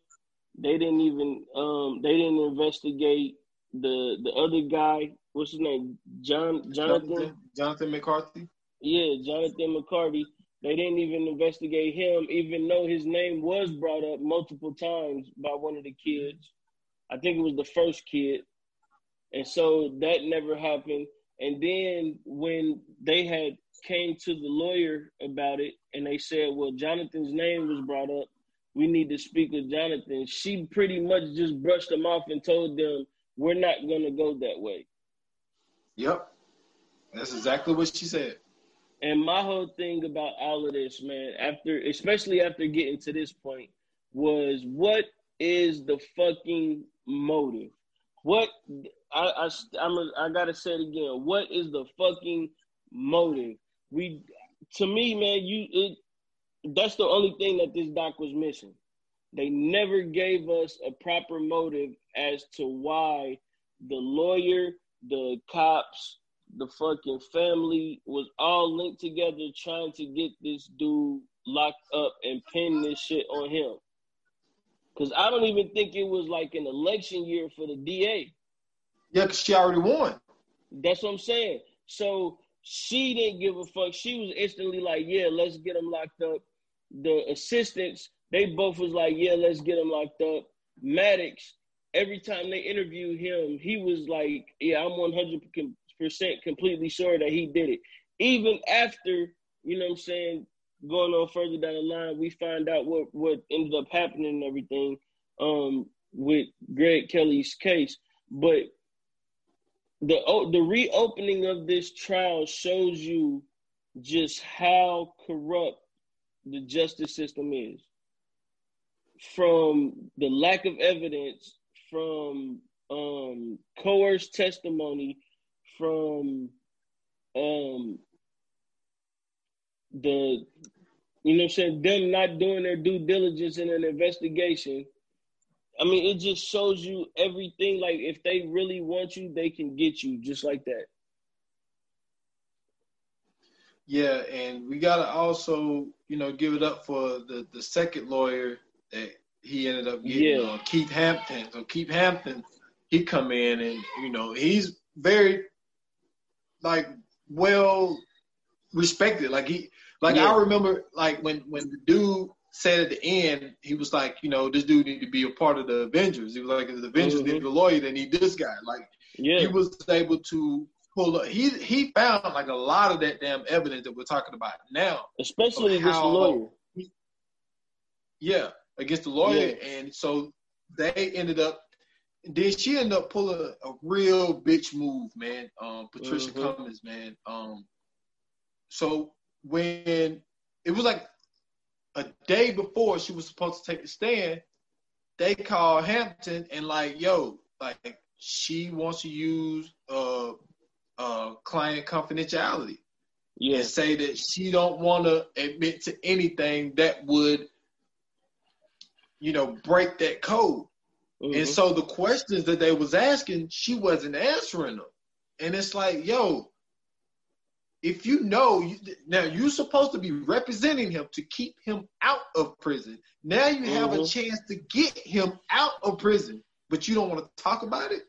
[SPEAKER 1] They didn't even um, they didn't investigate the the other guy. What's his name? John Jonathan
[SPEAKER 2] Jonathan, Jonathan McCarthy.
[SPEAKER 1] Yeah, Jonathan McCarthy. They didn't even investigate him, even though his name was brought up multiple times by one of the kids. I think it was the first kid. And so that never happened. And then when they had came to the lawyer about it and they said, Well, Jonathan's name was brought up. We need to speak with Jonathan. She pretty much just brushed them off and told them, We're not gonna go that way.
[SPEAKER 2] Yep. That's exactly what she said.
[SPEAKER 1] And my whole thing about all of this, man, after especially after getting to this point, was what is the fucking motive? What I I I'm a, I gotta say it again. What is the fucking motive? We to me, man, you it that's the only thing that this doc was missing. They never gave us a proper motive as to why the lawyer, the cops, the fucking family was all linked together trying to get this dude locked up and pin this shit on him. Cause I don't even think it was like an election year for the DA.
[SPEAKER 2] Yeah, because she already won.
[SPEAKER 1] That's what I'm saying. So she didn't give a fuck. She was instantly like, "Yeah, let's get him locked up." The assistants, they both was like, "Yeah, let's get him locked up." Maddox, every time they interviewed him, he was like, "Yeah, I'm 100 percent completely sure that he did it." Even after, you know, what I'm saying, going on further down the line, we find out what what ended up happening and everything um, with Greg Kelly's case, but the the reopening of this trial shows you just how corrupt the justice system is. From the lack of evidence, from um, coerced testimony, from um, the you know what I'm saying, them not doing their due diligence in an investigation I mean, it just shows you everything. Like, if they really want you, they can get you just like that.
[SPEAKER 2] Yeah, and we gotta also, you know, give it up for the the second lawyer that he ended up getting, yeah. uh, Keith Hampton. So Keith Hampton, he come in and you know he's very like well respected. Like he, like yeah. I remember, like when when the dude said at the end, he was like, you know, this dude need to be a part of the Avengers. He was like, if the Avengers mm-hmm. need a lawyer, they need this guy. Like, yeah. he was able to pull up. He he found like a lot of that damn evidence that we're talking about now,
[SPEAKER 1] especially against the lawyer.
[SPEAKER 2] yeah, against the lawyer, yeah. and so they ended up. Then she ended up pulling a, a real bitch move, man. Um, Patricia mm-hmm. Cummings, man. Um, so when it was like a day before she was supposed to take the stand, they called Hampton and like, yo, like she wants to use uh uh client confidentiality. Yeah. And say that she don't want to admit to anything that would, you know, break that code. Mm-hmm. And so the questions that they was asking, she wasn't answering them. And it's like, yo, if you know now you're supposed to be representing him to keep him out of prison. Now you have mm-hmm. a chance to get him out of prison, but you don't want to talk about it.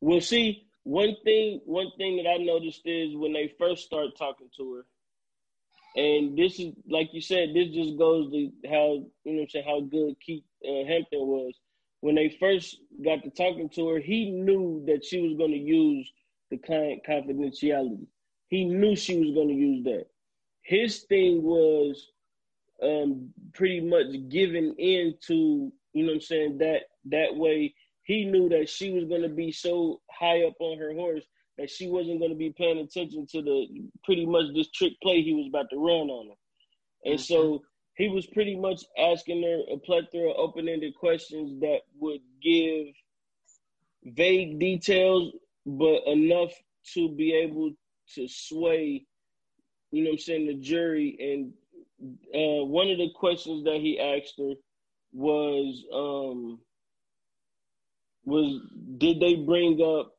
[SPEAKER 1] Well, see, one thing one thing that I noticed is when they first start talking to her, and this is like you said, this just goes to how you know say how good Keith uh, Hampton was. When they first got to talking to her, he knew that she was going to use the client confidentiality he knew she was going to use that. His thing was um, pretty much giving in to, you know what I'm saying, that that way he knew that she was going to be so high up on her horse that she wasn't going to be paying attention to the pretty much this trick play he was about to run on her. And mm-hmm. so he was pretty much asking her a plethora of open-ended questions that would give vague details, but enough to be able to sway you know what I'm saying, the jury, and uh, one of the questions that he asked her was, um, was did they bring up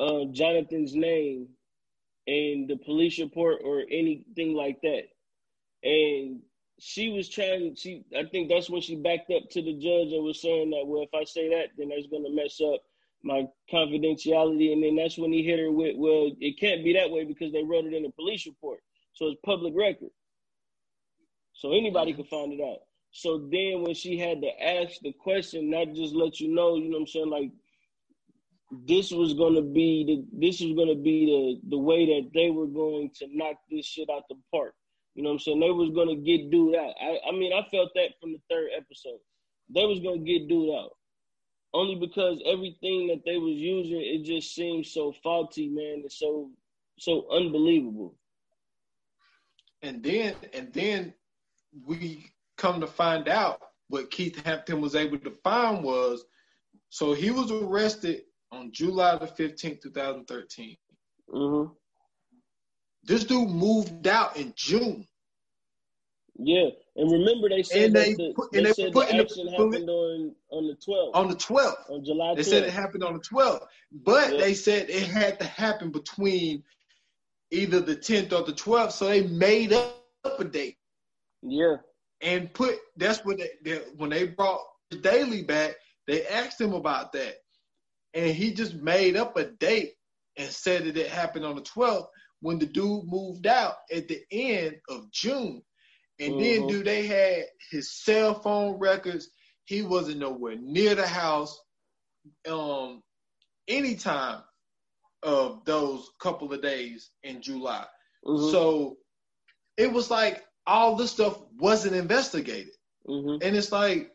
[SPEAKER 1] uh, Jonathan's name in the police report or anything like that? And she was trying. She, I think that's when she backed up to the judge and was saying that, well, if I say that, then that's going to mess up my confidentiality. And then that's when he hit her with, well, it can't be that way because they wrote it in a police report, so it's public record, so anybody mm-hmm. can find it out. So then when she had to ask the question, not just let you know, you know what I'm saying, like this was gonna be the this was gonna be the the way that they were going to knock this shit out the park. You know what I'm saying? They was gonna get dude out. I, I mean, I felt that from the third episode. They was gonna get dude out. Only because everything that they was using, it just seems so faulty, man. It's so so unbelievable.
[SPEAKER 2] And then and then we come to find out what Keith Hampton was able to find was so he was arrested on July the 15th, 2013. Mm-hmm. This dude moved out in June.
[SPEAKER 1] Yeah, and remember they said and they, the, put, they, they said the action the, happened on on the 12th.
[SPEAKER 2] On the 12th.
[SPEAKER 1] On July 12th.
[SPEAKER 2] They said it happened on the 12th, but yeah. they said it had to happen between either the 10th or the 12th, so they made up a date.
[SPEAKER 1] Yeah.
[SPEAKER 2] And put that's what they, they when they brought the Daily back, they asked him about that, and he just made up a date and said that it happened on the 12th when the dude moved out at the end of June. And mm-hmm. then, dude, they had his cell phone records. He wasn't nowhere near the house. Um, anytime of those couple of days in July. Mm-hmm. So it was like all this stuff wasn't investigated. Mm-hmm. And it's like,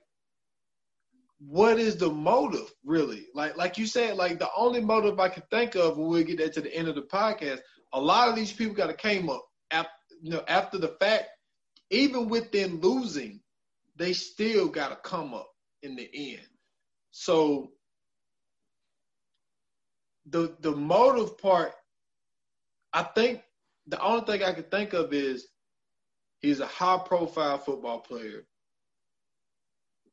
[SPEAKER 2] what is the motive really? Like, like you said, like the only motive I can think of when we get that to the end of the podcast, a lot of these people got to came up after, you know, after the fact even with them losing, they still got to come up in the end. So the the motive part, I think the only thing I can think of is he's a high profile football player.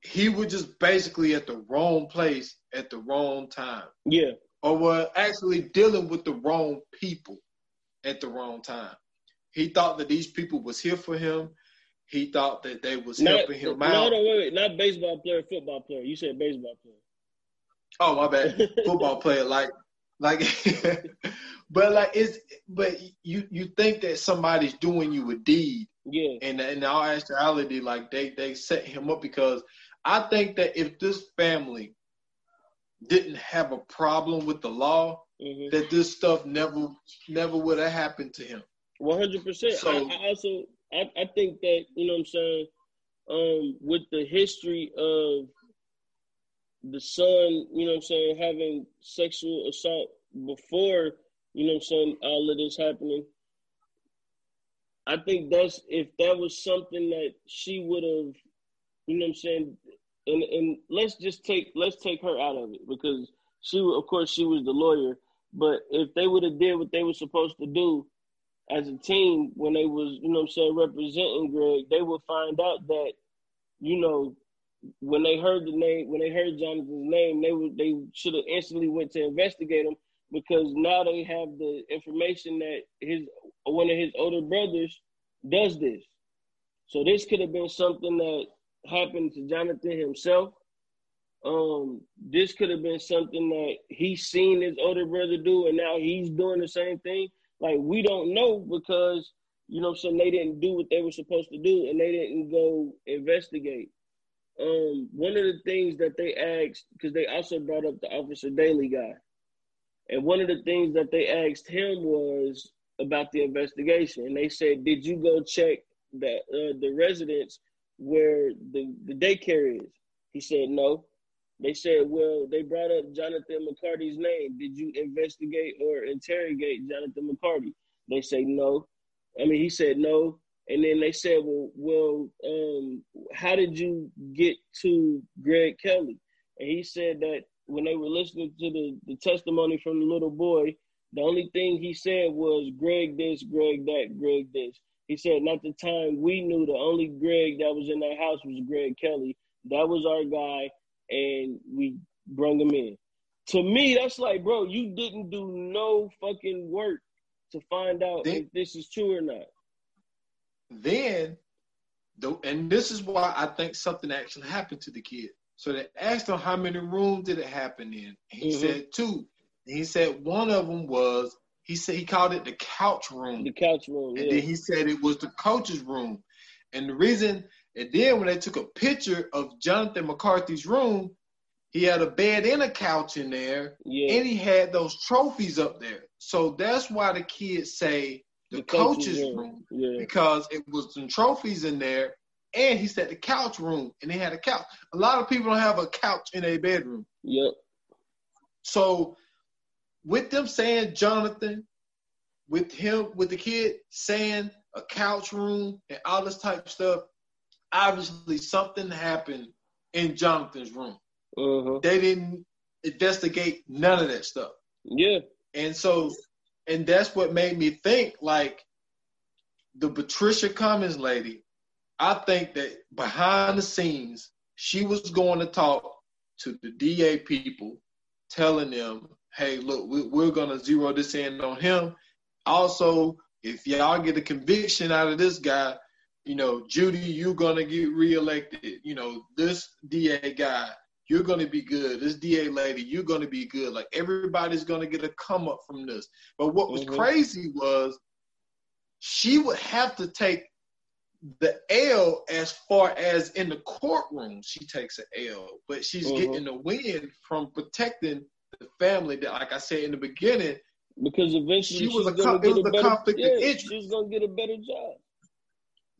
[SPEAKER 2] He was just basically at the wrong place at the wrong time.
[SPEAKER 1] Yeah.
[SPEAKER 2] Or was actually dealing with the wrong people at the wrong time. He thought that these people was here for him he thought that they was not, helping him
[SPEAKER 1] no,
[SPEAKER 2] out.
[SPEAKER 1] No, no, wait, wait, not baseball player, football player. You said baseball player. Oh
[SPEAKER 2] my bad, football player. Like, like, but like it's but you you think that somebody's doing you a deed.
[SPEAKER 1] Yeah.
[SPEAKER 2] And in all actuality, like they they set him up because I think that if this family didn't have a problem with the law, mm-hmm. that this stuff never never would have happened to him.
[SPEAKER 1] One hundred percent. So I also I, I think that, you know what I'm saying, um, with the history of the son, you know what I'm saying, having sexual assault before, you know what I'm saying, all of this happening. I think that's if that was something that she would have, you know what I'm saying, and and let's just take let's take her out of it because she of course she was the lawyer, but if they would have did what they were supposed to do, as a team when they was, you know I'm saying, representing Greg, they would find out that, you know, when they heard the name, when they heard Jonathan's name, they would they should have instantly went to investigate him because now they have the information that his one of his older brothers does this. So this could have been something that happened to Jonathan himself. Um, this could have been something that he's seen his older brother do, and now he's doing the same thing. Like we don't know because you know, so they didn't do what they were supposed to do, and they didn't go investigate. Um, one of the things that they asked, because they also brought up the Officer Daily guy, and one of the things that they asked him was about the investigation, and they said, "Did you go check that uh, the residence where the the daycare is?" He said, "No." They said, well, they brought up Jonathan McCarthy's name. Did you investigate or interrogate Jonathan McCarthy? They say no. I mean, he said no. And then they said, well, well, um, how did you get to Greg Kelly? And he said that when they were listening to the, the testimony from the little boy, The only thing he said was Greg this, Greg that, Greg this. He said, not the time we knew the only Greg that was in that house was Greg Kelly. That was our guy, and we brung him in. To me, that's like, bro, you didn't do no fucking work to find out then, if this is true or not.
[SPEAKER 2] Then, the, and this is why I think something actually happened to the kid. So they asked him how many rooms did it happen in. He mm-hmm. said two. And he said one of them was he said he called it the couch room.
[SPEAKER 1] The couch room.
[SPEAKER 2] And then he said it was the coach's room. And the reason, and then when they took a picture of Jonathan McCarthy's room, he had a bed and a couch in there, yeah. and he had those trophies up there. So that's why the kids say the, the coach's room, room yeah. because it was some trophies in there, and he said the couch room, and they had a couch. A lot of people don't have a couch in a bedroom.
[SPEAKER 1] Yep.
[SPEAKER 2] So with them saying Jonathan, with him, with the kid saying a couch room and all this type of stuff, obviously something happened in Jonathan's room.
[SPEAKER 1] Uh-huh.
[SPEAKER 2] They didn't investigate none of that stuff.
[SPEAKER 1] Yeah.
[SPEAKER 2] And so, and that's what made me think like the Patricia Cummings lady. I think that behind the scenes, she was going to talk to the DA people, telling them hey, look, we're going to zero this in on him. Also, if y'all get a conviction out of this guy, you know, Judy, you're going to get reelected. You know, this DA guy, you're going to be good. This DA lady, you're going to be good. Like everybody's going to get a come up from this. But what was mm-hmm. crazy was she would have to take the L as far as in the courtroom, she takes an L, but she's mm-hmm. getting the win from protecting the family that, like I said in the beginning,
[SPEAKER 1] because eventually she was a, com- it was a, better, conflict yeah, of interest. She's gonna get a better job.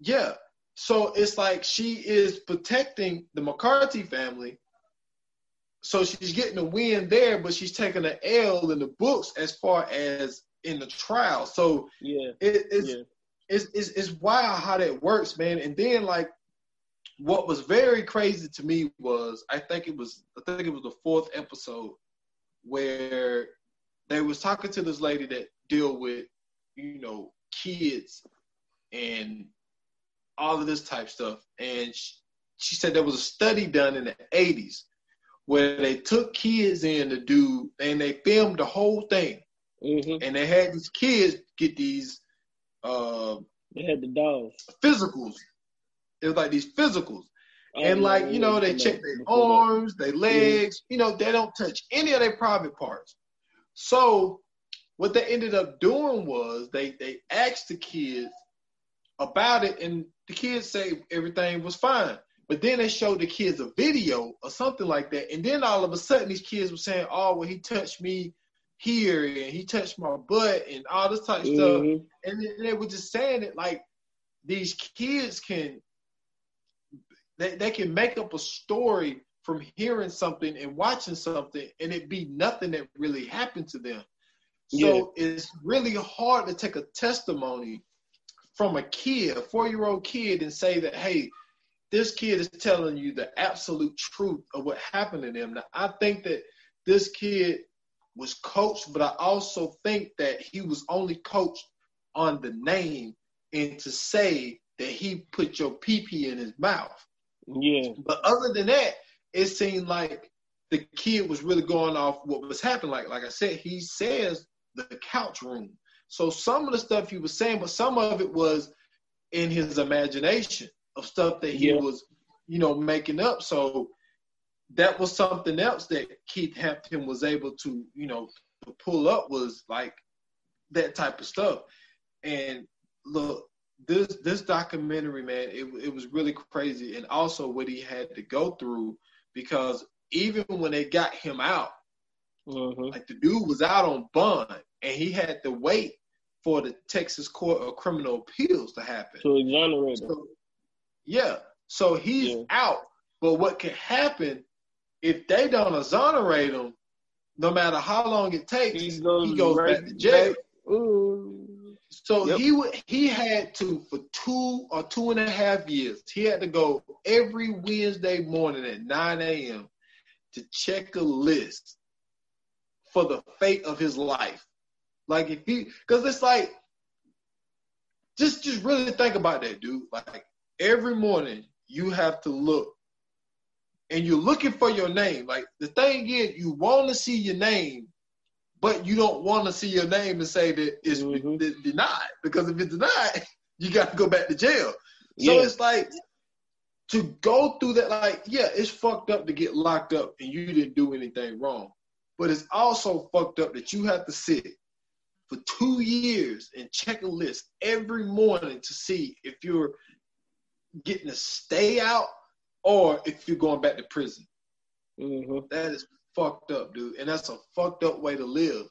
[SPEAKER 2] Yeah, so it's like she is protecting the McCarthy family. So she's getting a win there, but she's taking an L in the books as far as in the trial. So
[SPEAKER 1] yeah,
[SPEAKER 2] it, it's, yeah. it's it's it's wild how that works, man. And then like what was very crazy to me was I think it was I think it was the fourth episode where they was talking to this lady that deal with, you know, kids and all of this type stuff. And she, she said there was a study done in the 80s where they took kids in to do, and they filmed the whole thing.
[SPEAKER 1] Mm-hmm.
[SPEAKER 2] And they had these kids get these. Uh,
[SPEAKER 1] they had the dolls.
[SPEAKER 2] Physicals. It was like these physicals and like you know they check their arms their legs you know they don't touch any of their private parts so what they ended up doing was they they asked the kids about it and the kids say everything was fine but then they showed the kids a video or something like that and then all of a sudden these kids were saying oh well he touched me here and he touched my butt and all this type of mm-hmm. stuff and they were just saying it like these kids can they, they can make up a story from hearing something and watching something and it be nothing that really happened to them. So yeah. it's really hard to take a testimony from a kid, a four year old kid, and say that, hey, this kid is telling you the absolute truth of what happened to them. Now, I think that this kid was coached, but I also think that he was only coached on the name and to say that he put your pee pee in his mouth.
[SPEAKER 1] Yeah.
[SPEAKER 2] But other than that, it seemed like the kid was really going off what was happening. Like like I said, he says the couch room. So some of the stuff he was saying, but some of it was in his imagination of stuff that he yeah. was, you know, making up. So that was something else that Keith Hampton was able to, you know, to pull up was like that type of stuff. And look, this this documentary, man, it it was really crazy, and also what he had to go through because even when they got him out,
[SPEAKER 1] mm-hmm.
[SPEAKER 2] like the dude was out on bond, and he had to wait for the Texas Court of Criminal Appeals to happen
[SPEAKER 1] to exonerate him.
[SPEAKER 2] So, yeah, so he's yeah. out. But what can happen if they don't exonerate him? No matter how long it takes, he goes, he goes right, back to jail. So yep. he he had to for two or two and a half years. He had to go every Wednesday morning at 9 a.m. to check a list for the fate of his life. Like if he, because it's like, just just really think about that, dude. Like every morning you have to look, and you're looking for your name. Like the thing is, you want to see your name, but you don't want to see your name and say that it's mm-hmm. denied because if it's denied, you got to go back to jail. So yeah. it's like to go through that, like, yeah, it's fucked up to get locked up and you didn't do anything wrong. But it's also fucked up that you have to sit for two years and check a list every morning to see if you're getting a stay out or if you're going back to prison. Mm-hmm. That is fucked up, dude. And that's a fucked up way to live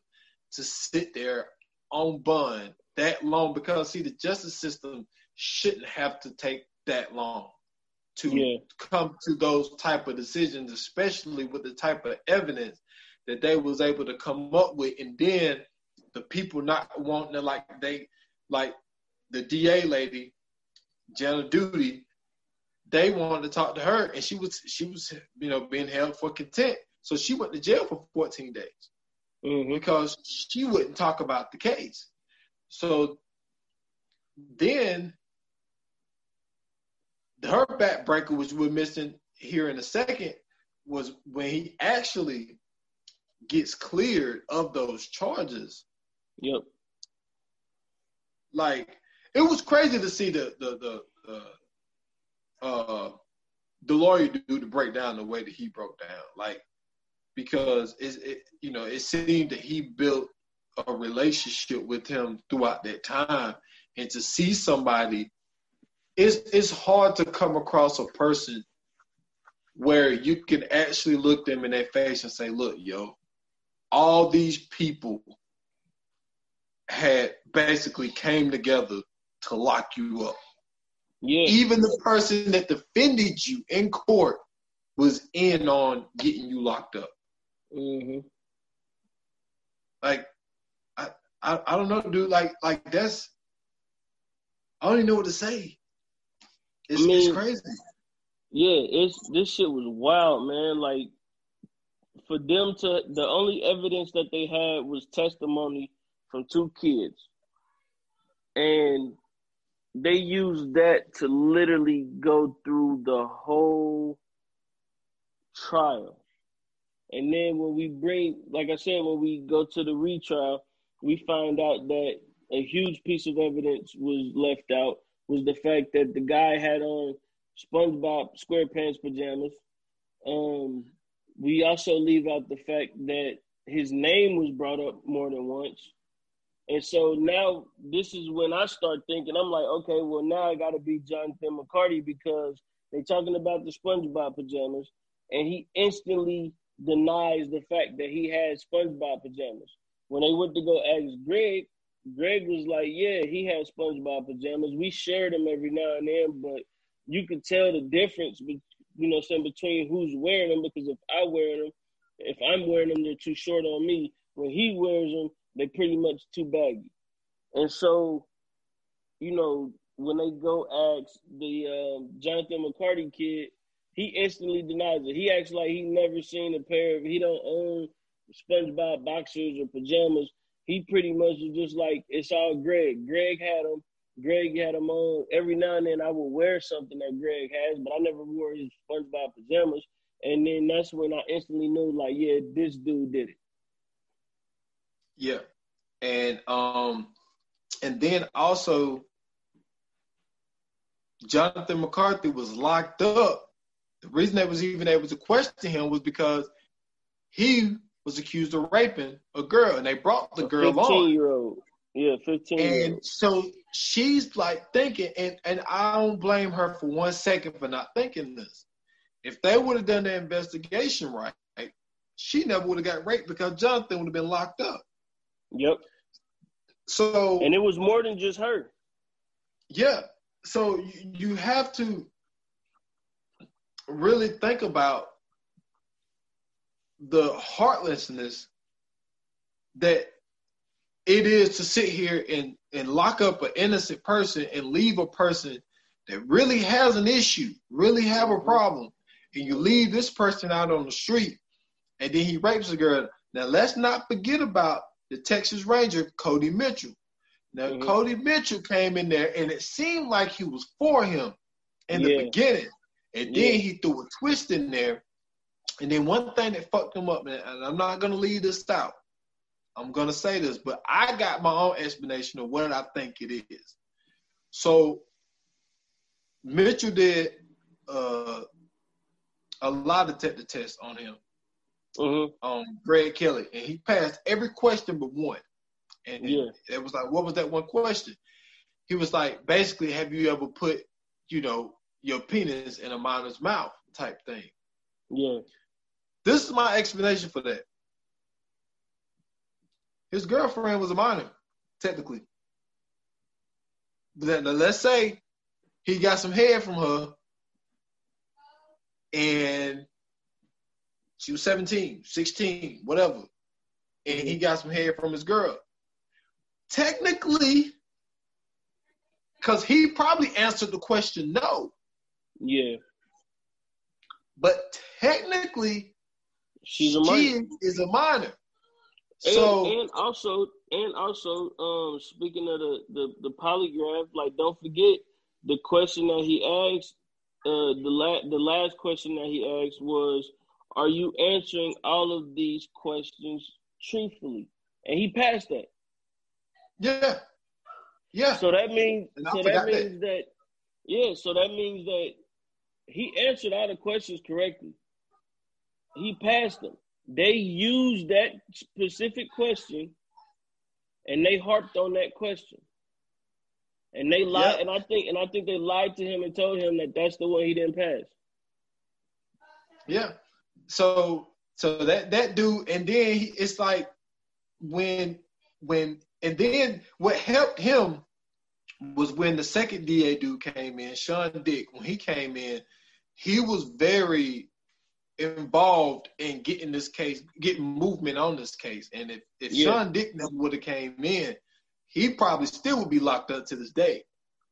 [SPEAKER 2] to sit there on bond that long because, see, the justice system shouldn't have to take that long to yeah. come to those type of decisions, especially with the type of evidence that they was able to come up with, and then the people not wanting to like they like the DA lady, Jana Duty, they wanted to talk to her, and she was she was you know being held for contempt, so she went to jail for 14 days mm-hmm. because she wouldn't talk about the case. So then her backbreaker, which we're missing here in a second, was when he actually gets cleared of those charges.
[SPEAKER 1] Yep.
[SPEAKER 2] Like it was crazy to see the the the, uh the lawyer do to break down the way that he broke down. Like because it, it you know it seemed that he built a relationship with him throughout that time, and to see somebody it's it's hard to come across a person where you can actually look them in their face and say, "Look, yo, all these people had basically came together to lock you up. Yeah. Even the person that defended you in court was in on getting you locked up. Mm-hmm. Like, I, I, I don't know, dude. Like, like that's I don't even know what to say. It's, I mean, it's crazy.
[SPEAKER 1] Yeah, it's this shit was wild, man. Like for them to the only evidence that they had was testimony from two kids. And they used that to literally go through the whole trial. And then when we bring, like I said, when we go to the retrial, we find out that a huge piece of evidence was left out was the fact that the guy had on SpongeBob SquarePants pajamas. Um, we also leave out the fact that his name was brought up more than once. And so now this is when I start thinking, I'm like, okay, well now I gotta be Jonathan McCarthy because they're talking about the SpongeBob pajamas, and he instantly denies the fact that he had SpongeBob pajamas. When they went to go ask Greg, Greg was like, yeah, he had SpongeBob pajamas. We shared them every now and then, but you could tell the difference, you know, saying between who's wearing them because if I wear them, if I'm wearing them, they're too short on me. When he wears them, they pretty much too baggy. And so, you know, when they go ask the um, Jonathan McCarthy kid, he instantly denies it. He acts like he never seen a pair of. He don't own SpongeBob boxers or pajamas he pretty much was just like it's all Greg. Greg had them. Greg had them on. Every now and then I would wear something that Greg has, but I never wore his SpongeBob pajamas. And then that's when I instantly knew, like, yeah, this dude did it.
[SPEAKER 2] Yeah, and um, and then also Jonathan McCarthy was locked up. The reason they was even able to question him was because he was accused of raping a girl, and they brought the girl 15
[SPEAKER 1] on. Year old. Yeah, 15
[SPEAKER 2] And so she's like thinking, and, and I don't blame her for one second for not thinking this. If they would have done the investigation right, she never would have got raped because Jonathan would have been locked up.
[SPEAKER 1] Yep.
[SPEAKER 2] So
[SPEAKER 1] and it was more than just her.
[SPEAKER 2] Yeah. So you, have to really think about the heartlessness that it is to sit here and, and lock up an innocent person and leave a person that really has an issue, really have a mm-hmm. problem, and you leave this person out on the street and then he rapes a girl. Now let's not forget about the Texas Ranger, Cody Mitchell. Now,
[SPEAKER 1] Mhm.
[SPEAKER 2] Cody Mitchell came in there, and it seemed like he was for him in the beginning. And then
[SPEAKER 1] Yeah.
[SPEAKER 2] he threw a twist in there. And then one thing that fucked him up, man, and I'm not going to leave this out. I'm going to say this, but I got my own explanation of what I think it is. So, Mitchell did uh, a lie detector test on him
[SPEAKER 1] Mhm.
[SPEAKER 2] um, Greg Kelly, and he passed every question but one. And
[SPEAKER 1] Yeah.
[SPEAKER 2] it was like, what was that one question? He was like, basically, have you ever put, you know, your penis in a minor's mouth type thing?
[SPEAKER 1] Yeah.
[SPEAKER 2] This is my explanation for that. His girlfriend was a minor, technically. But then, let's say he got some head from her, and she was 17, 16, whatever, and he got some hair from his girl. Technically, because he probably answered the question no,
[SPEAKER 1] Yeah.
[SPEAKER 2] but technically,
[SPEAKER 1] She's a
[SPEAKER 2] she
[SPEAKER 1] minor.
[SPEAKER 2] is a minor.
[SPEAKER 1] And,
[SPEAKER 2] So
[SPEAKER 1] and also and also um speaking of the, the the polygraph, like don't forget the question that he asked. Uh, the la- the last question that he asked was, "Are you answering all of these questions truthfully?" And he passed that.
[SPEAKER 2] yeah, yeah,
[SPEAKER 1] So that means so that
[SPEAKER 2] forgot that.
[SPEAKER 1] means that. yeah. So that means that he answered all the questions correctly. He passed them. They used that specific question, and they harped on that question. And they lied,
[SPEAKER 2] Yeah.
[SPEAKER 1] and I think, and I think they lied to him and told him that that's the one he didn't pass.
[SPEAKER 2] yeah. So so that that dude, and then he, it's like when when and then what helped him was when the second DA dude came in, Shawn Dick. When he came in, he was very involved in getting this case, getting movement on this case. And if if
[SPEAKER 1] Yeah.
[SPEAKER 2] Shawn Dick never would have came in, he probably still would be locked up to this day.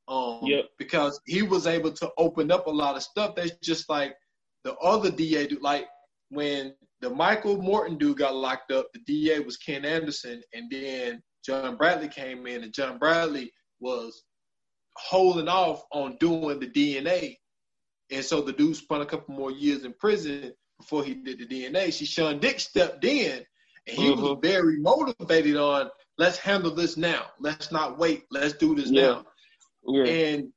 [SPEAKER 2] Um,
[SPEAKER 1] Yep.
[SPEAKER 2] because he was able to open up a lot of stuff that's just like the other DA dude. Like when the Michael Morton dude got locked up, the DA was Ken Anderson, and then John Bradley came in, and John Bradley was holding off on doing the DNA. And so the dude spent a couple more years in prison before he did the DNA. See, Shawn Dick stepped in, and he was
[SPEAKER 1] Mhm.
[SPEAKER 2] very motivated on let's handle this now. Let's not wait. Let's do this
[SPEAKER 1] Yeah.
[SPEAKER 2] now.
[SPEAKER 1] Yeah,
[SPEAKER 2] And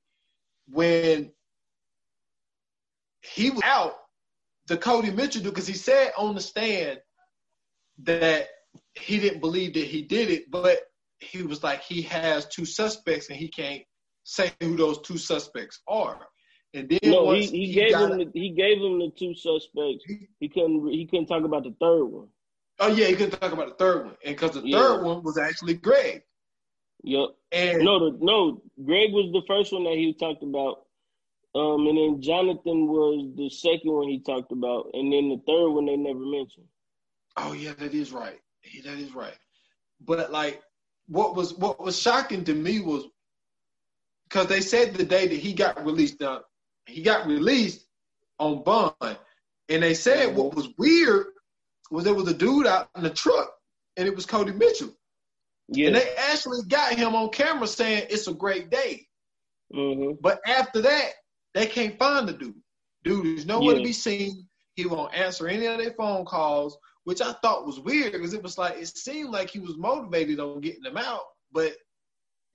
[SPEAKER 2] when he was out, the Cody Mitchell dude, because he said on the stand that he didn't believe that he did it, but he was like he has two suspects and he can't say who those two suspects are. And then
[SPEAKER 1] no, he,
[SPEAKER 2] once
[SPEAKER 1] he gave him the, he gave him the two suspects. He couldn't he couldn't talk about the third one.
[SPEAKER 2] oh yeah, he couldn't talk about the third one, and because the
[SPEAKER 1] Yeah.
[SPEAKER 2] third one was actually Greg.
[SPEAKER 1] Yep.
[SPEAKER 2] And
[SPEAKER 1] No, the, no. Greg was the first one that he talked about, um, and then Jonathan was the second one he talked about, and then the third one they never mentioned.
[SPEAKER 2] Oh yeah, that is right. He- That is right. But like, what was what was shocking to me was because they said the day that he got released, now he got released on bond, and they said what was weird was there was a dude out in the truck, and it was Cody Mitchell,
[SPEAKER 1] Yeah.
[SPEAKER 2] and they actually got him on camera saying it's a great day.
[SPEAKER 1] hmm
[SPEAKER 2] But after that, they can't find the dude. Dude is nowhere to be seen. He won't answer any of their phone calls, which I thought was weird because it was like it seemed like he was motivated on getting them out, but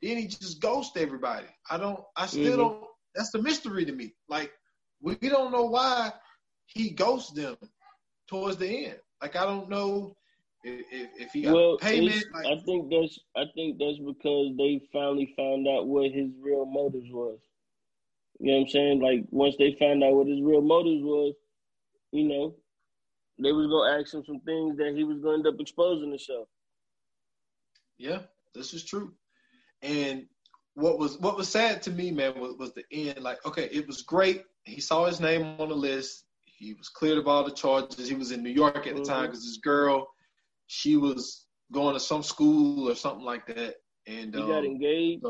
[SPEAKER 2] then he just ghosted everybody. I don't. I still
[SPEAKER 1] Mhm.
[SPEAKER 2] don't. That's the mystery to me. Like we don't know why he ghosted them towards the end. Like I don't know if if, if he got
[SPEAKER 1] Well,
[SPEAKER 2] payment. Like,
[SPEAKER 1] I think that's I think that's because they finally found out what his real motives was. You know what I'm saying? Like once they found out what his real motives was, you know, they was gonna ask him some things that he was gonna end up exposing himself.
[SPEAKER 2] Yeah, this is true. And what was what was sad to me, man, was, was the end. Like, okay, it was great. He saw his name on the list. He was cleared of all the charges. He was in New York at the time
[SPEAKER 1] Mhm.
[SPEAKER 2] because his girl, she was going to some school or something like that. And
[SPEAKER 1] He
[SPEAKER 2] um,
[SPEAKER 1] got engaged.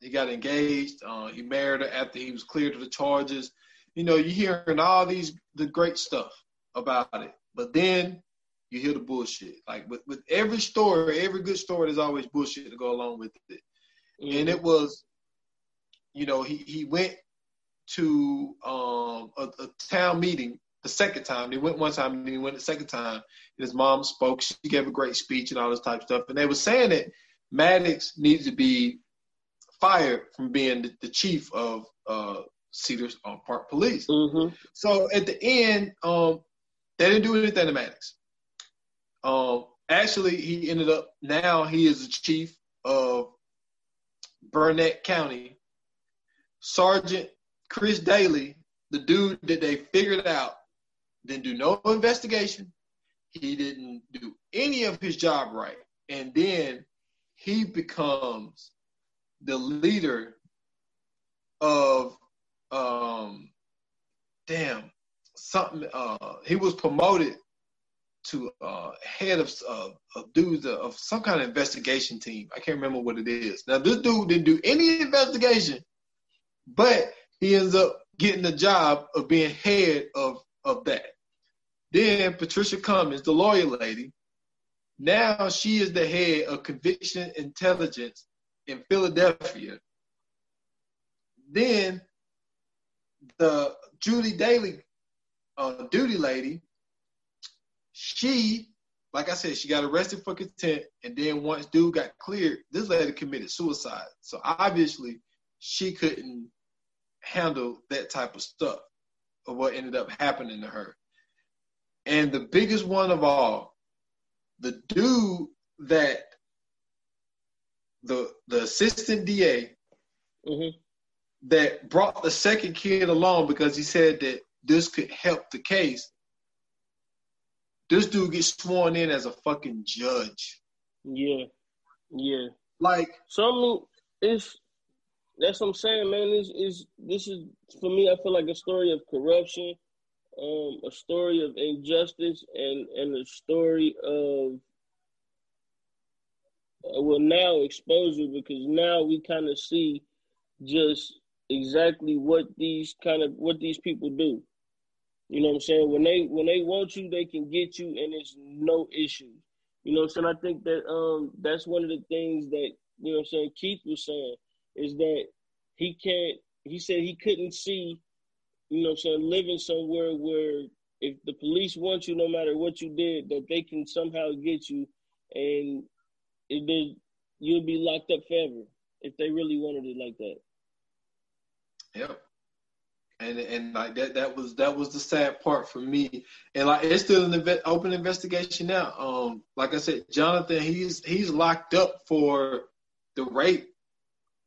[SPEAKER 2] He got engaged. Uh, he married her after he was cleared of the charges. You know, you're hearing all these the great stuff about it, but then you hear the bullshit. Like with, with every story, every good story, there's always bullshit to go along with it. Mm-hmm. And it was, you know, he he went to um, a, a, town meeting the second time. They went one time and then he went the second time. And his mom spoke. She gave a great speech and all this type of stuff. And they were saying that Maddox needs to be fired from being the, the chief of uh, Cedar um, Park Police.
[SPEAKER 1] Mm-hmm.
[SPEAKER 2] So at the end, um, they didn't do anything to Maddox. Um, actually, he ended up now he is the chief of Burnet County. Sergeant Chris Daily, the dude that they figured out, didn't do no investigation. He didn't do any of his job right. And then he becomes the leader of um damn something uh he was promoted to uh head of of dudes uh, of some kind of investigation team. I can't remember what it is. Now this dude didn't do any investigation, but he ends up getting the job of being head of of that. Then Patricia Cummings, the lawyer lady, now she is the head of conviction intelligence in Philadelphia. Then the Judy Daly uh, duty lady, she, like I said, she got arrested for contempt, and then once dude got cleared, this lady committed suicide. So obviously, she couldn't handle that type of stuff of what ended up happening to her. And the biggest one of all, the dude that the the assistant DA
[SPEAKER 1] mm-hmm.
[SPEAKER 2] that brought the second kid along because he said that this could help the case. This dude gets sworn in as a fucking judge.
[SPEAKER 1] Yeah, yeah.
[SPEAKER 2] Like
[SPEAKER 1] so, I mean, it's that's what I'm saying, man. Is is this is for me? I feel like a story of corruption, um, a story of injustice, and and a story of well now exposure because now we kind of see just exactly what these kind of what these people do. You know what I'm saying? When they when they want you, they can get you, and it's no issue. You know what I'm saying? I think that um that's one of the things that you know what I'm saying Keith was saying is that he can't he said he couldn't see, you know, i'm saying living somewhere where if the police want you, no matter what you did, that they can somehow get you, and it did you'll be locked up forever if they really wanted it like that.
[SPEAKER 2] Yep. And and like that that was that was the sad part for me. And like it's still an open investigation now. Um, like I said, Jonathan, he's he's locked up for the rape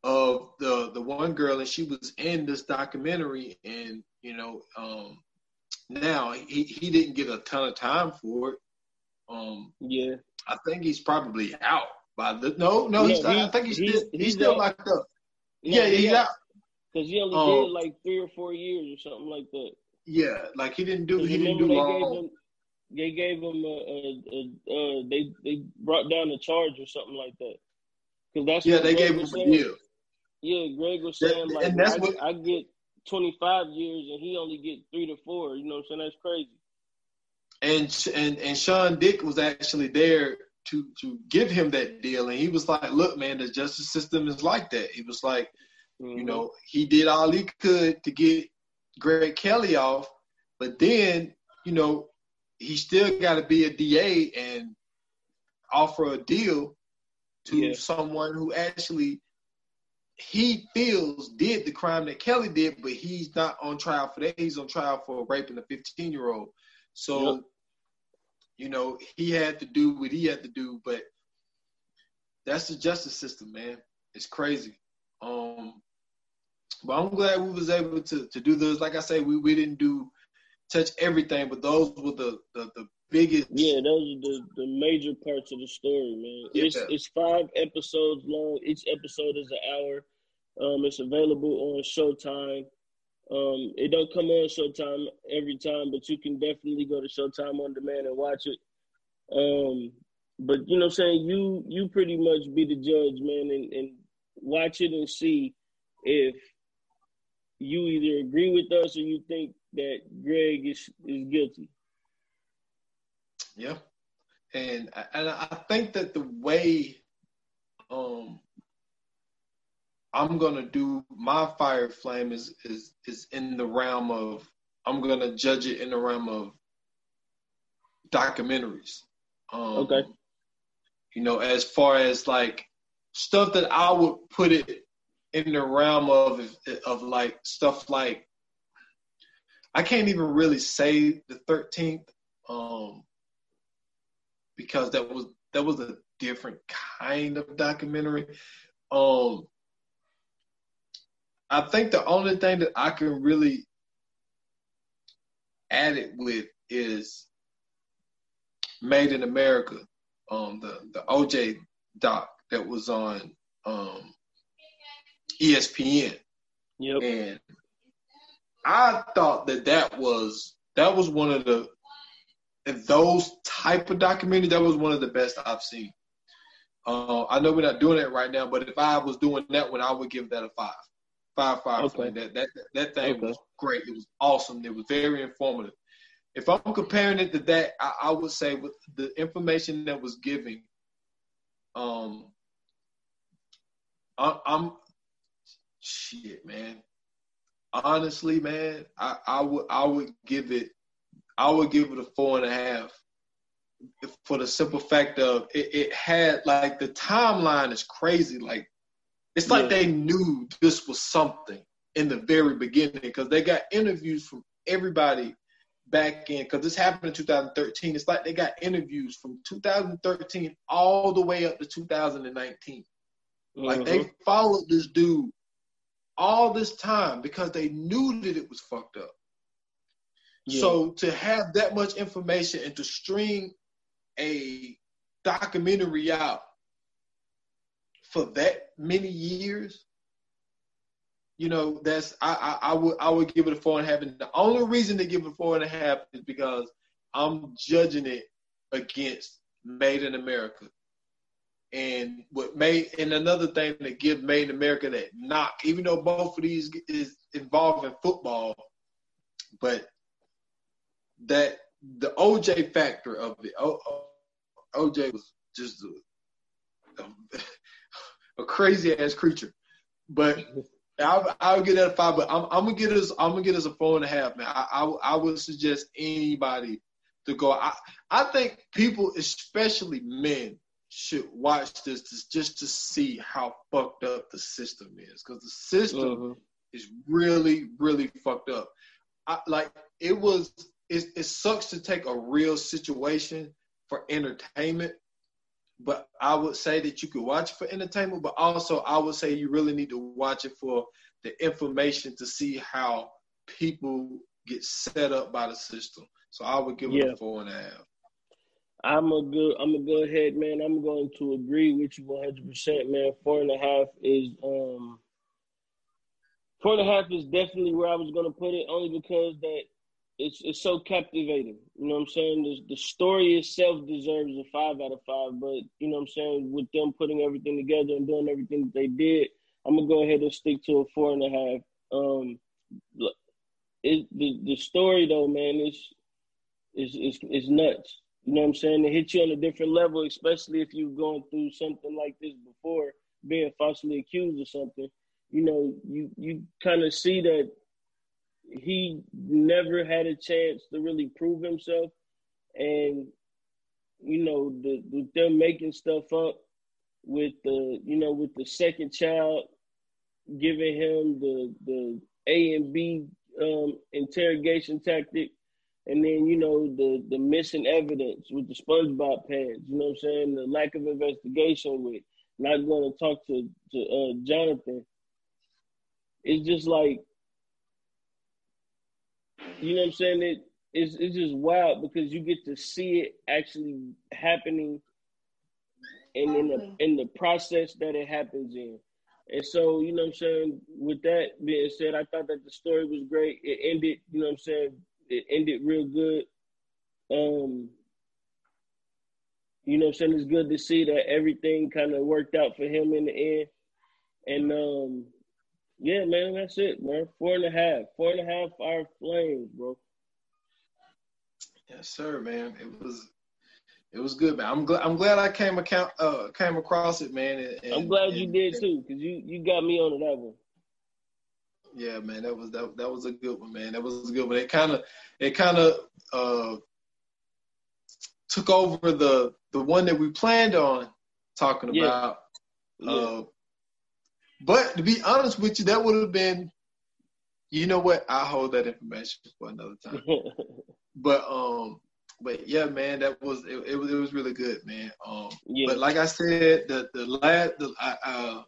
[SPEAKER 2] of the the one girl, and she was in this documentary, and you know, um, now he he didn't get a ton of time for it. Um,
[SPEAKER 1] yeah,
[SPEAKER 2] I think he's probably out by the no no he's, I think he's, he's still he's, he's still out. locked up. yeah, yeah, he's out.
[SPEAKER 1] Because he only um, did like three or four years or something like that.
[SPEAKER 2] Yeah, like he didn't do he didn't do long.
[SPEAKER 1] they gave him a, a, a, a, they they brought down the charge or something like that. Because that's
[SPEAKER 2] yeah they gave him a deal.
[SPEAKER 1] Yeah, Greg was saying that, like and that's I, what, I get twenty five years and he only get three to four. You know what I'm saying? That's crazy.
[SPEAKER 2] And and and Shawn Dick was actually there to to give him that deal, and he was like, "Look, man, the justice system is like that." He was like, mm-hmm. you know, he did all he could to get Greg Kelly off, but then you know he still got to be a DA and offer a deal to yeah. someone who actually he feels did the crime that Kelly did, but he's not on trial for that. He's on trial for raping a 15 year old. So, yep. you know, he had to do what he had to do, but that's the justice system, man. It's crazy. Um, but I'm glad we was able to to do those. Like I say, we, we didn't do touch everything, but those were the the, the biggest.
[SPEAKER 1] Yeah, those are the, the major parts of the story, man. Yeah. It's it's five episodes long. Each episode is an hour. Um, it's available on Showtime. Um, it don't come on Showtime every time, but you can definitely go to Showtime on demand and watch it. Um, but you know, I'm saying you you pretty much be the judge, man, and, and watch it and see if you either agree with us or you think that Greg is is guilty.
[SPEAKER 2] Yeah, and and I think that the way um I'm gonna do my fire flame is is is in the realm of I'm gonna judge it in the realm of documentaries. Um,
[SPEAKER 1] okay.
[SPEAKER 2] You know, as far as like stuff that I would put it in the realm of of like stuff like I can't even really say the thirteenth, um, because that was that was a different kind of documentary. Um, I think the only thing that I can really add it with is Made in America, um, the the OJ doc that was on um, ESPN.
[SPEAKER 1] Yep.
[SPEAKER 2] And I thought that that was that was one of the those type of documentaries that was one of the best I've seen. Uh, I know we're not doing it right now, but if I was doing that one, I would give that a five. Five five. Okay. That that that thing okay. was great. It was awesome. It was very informative. If I'm comparing it to that, I, I would say with the information that was given, um, I, I'm shit, man. Honestly, man, I, I would I would give it I would give it a four and a half for the simple fact of it, it had like the timeline is crazy. Like it's like yeah. they knew this was something in the very beginning because they got interviews from everybody back in because this happened in 2013. It's like they got interviews from 2013 all the way up to 2019. Mm-hmm. Like they mm-hmm. followed this dude all this time because they knew that it was fucked up. Yeah. So to have that much information and to string a documentary out for that many years, you know, that's I, I, I would I would give it a four and a half. And the only reason to give it four and a half is because I'm judging it against Made in America. And what made and another thing that give Made in America that knock, even though both of these is involved in football, but that the OJ factor of it, o, OJ was just a, a, a crazy ass creature. But I'll, I'll get that a five, but I'm, I'm, gonna get us. I'm gonna get us a four and a half, man. I, I, I would suggest anybody to go. I, I think people, especially men, should watch this to, just to see how fucked up the system is, because the system mm-hmm. is really, really fucked up. I, like it was. It, it sucks to take a real situation for entertainment but I would say that you could watch it for entertainment, but also I would say you really need to watch it for the information to see how people get set up by the system. So I would give it a four and a half.
[SPEAKER 1] I'm a good. I'm gonna go ahead, man. I'm going to agree with you 100, percent man. Four and a half is um, four and a half is definitely where I was gonna put it, only because that it's it's so captivating. You know what I'm saying? The, the story itself deserves a five out of five, but you know what I'm saying? With them putting everything together and doing everything that they did, I'm gonna go ahead and stick to a four and a half. Um, it, the the story though, man, is is is is nuts. You know what I'm saying? It hits you on a different level, especially if you've gone through something like this before, being falsely accused or something. You know, you you kind of see that he never had a chance to really prove himself, and you know the, the them making stuff up with the you know with the second child giving him the the A and B um, interrogation tactic, and then you know the the missing evidence with the SpongeBob pants. You know what I'm saying? The lack of investigation with not going to talk to to uh, Jonathan. It's just like you know what I'm saying? It it's it's just wild because you get to see it actually happening and in the in the process that it happens in. And so, you know what I'm saying, with that being said, I thought that the story was great. It ended, you know what I'm saying, it ended real good. Um you know what I'm saying? It's good to see that everything kind of worked out for him in the end. And um yeah, man, that's it, man. Four and a half. Four and a half fire flames, bro.
[SPEAKER 2] Yes, sir, man. It was it was good, man. I'm glad I'm glad I came account uh came across it, man. And, and,
[SPEAKER 1] I'm glad you did too, cause you you got me on that one.
[SPEAKER 2] Yeah, man, that was that that was a good one, man. That was a good one. It kind of it kind of uh took over the the one that we planned on talking
[SPEAKER 1] Yeah.
[SPEAKER 2] about.
[SPEAKER 1] Yeah.
[SPEAKER 2] Uh, but to be honest with you, that would have been, you know what? I'll hold that information for another time. But um, but yeah, man, that was it. It was it was really good, man. Um,
[SPEAKER 1] yeah.
[SPEAKER 2] but like I said, the the last the uh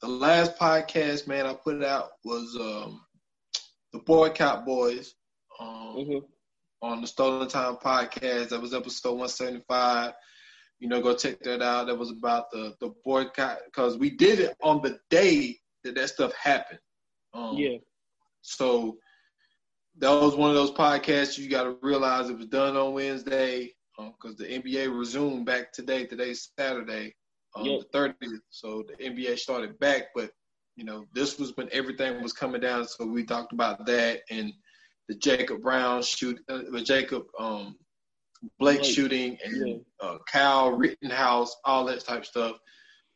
[SPEAKER 2] the last podcast, man, I put out was um the Boycott Boys. Um,
[SPEAKER 1] Mhm.
[SPEAKER 2] on the Stolen Time podcast. That was episode 175. You know, go check that out. That was about the the boycott because we did it on the day that that stuff happened. Um,
[SPEAKER 1] Yeah.
[SPEAKER 2] So that was one of those podcasts you got to realize it was done on Wednesday because the NBA resumed back today. Today's Saturday, um,
[SPEAKER 1] Yep.
[SPEAKER 2] the 30th. So the NBA started back, but you know this was when everything was coming down. So we talked about that and the Jacob Brown shoot, uh, the Jacob um, Blake shooting and uh, Kyle Rittenhouse, all that type stuff.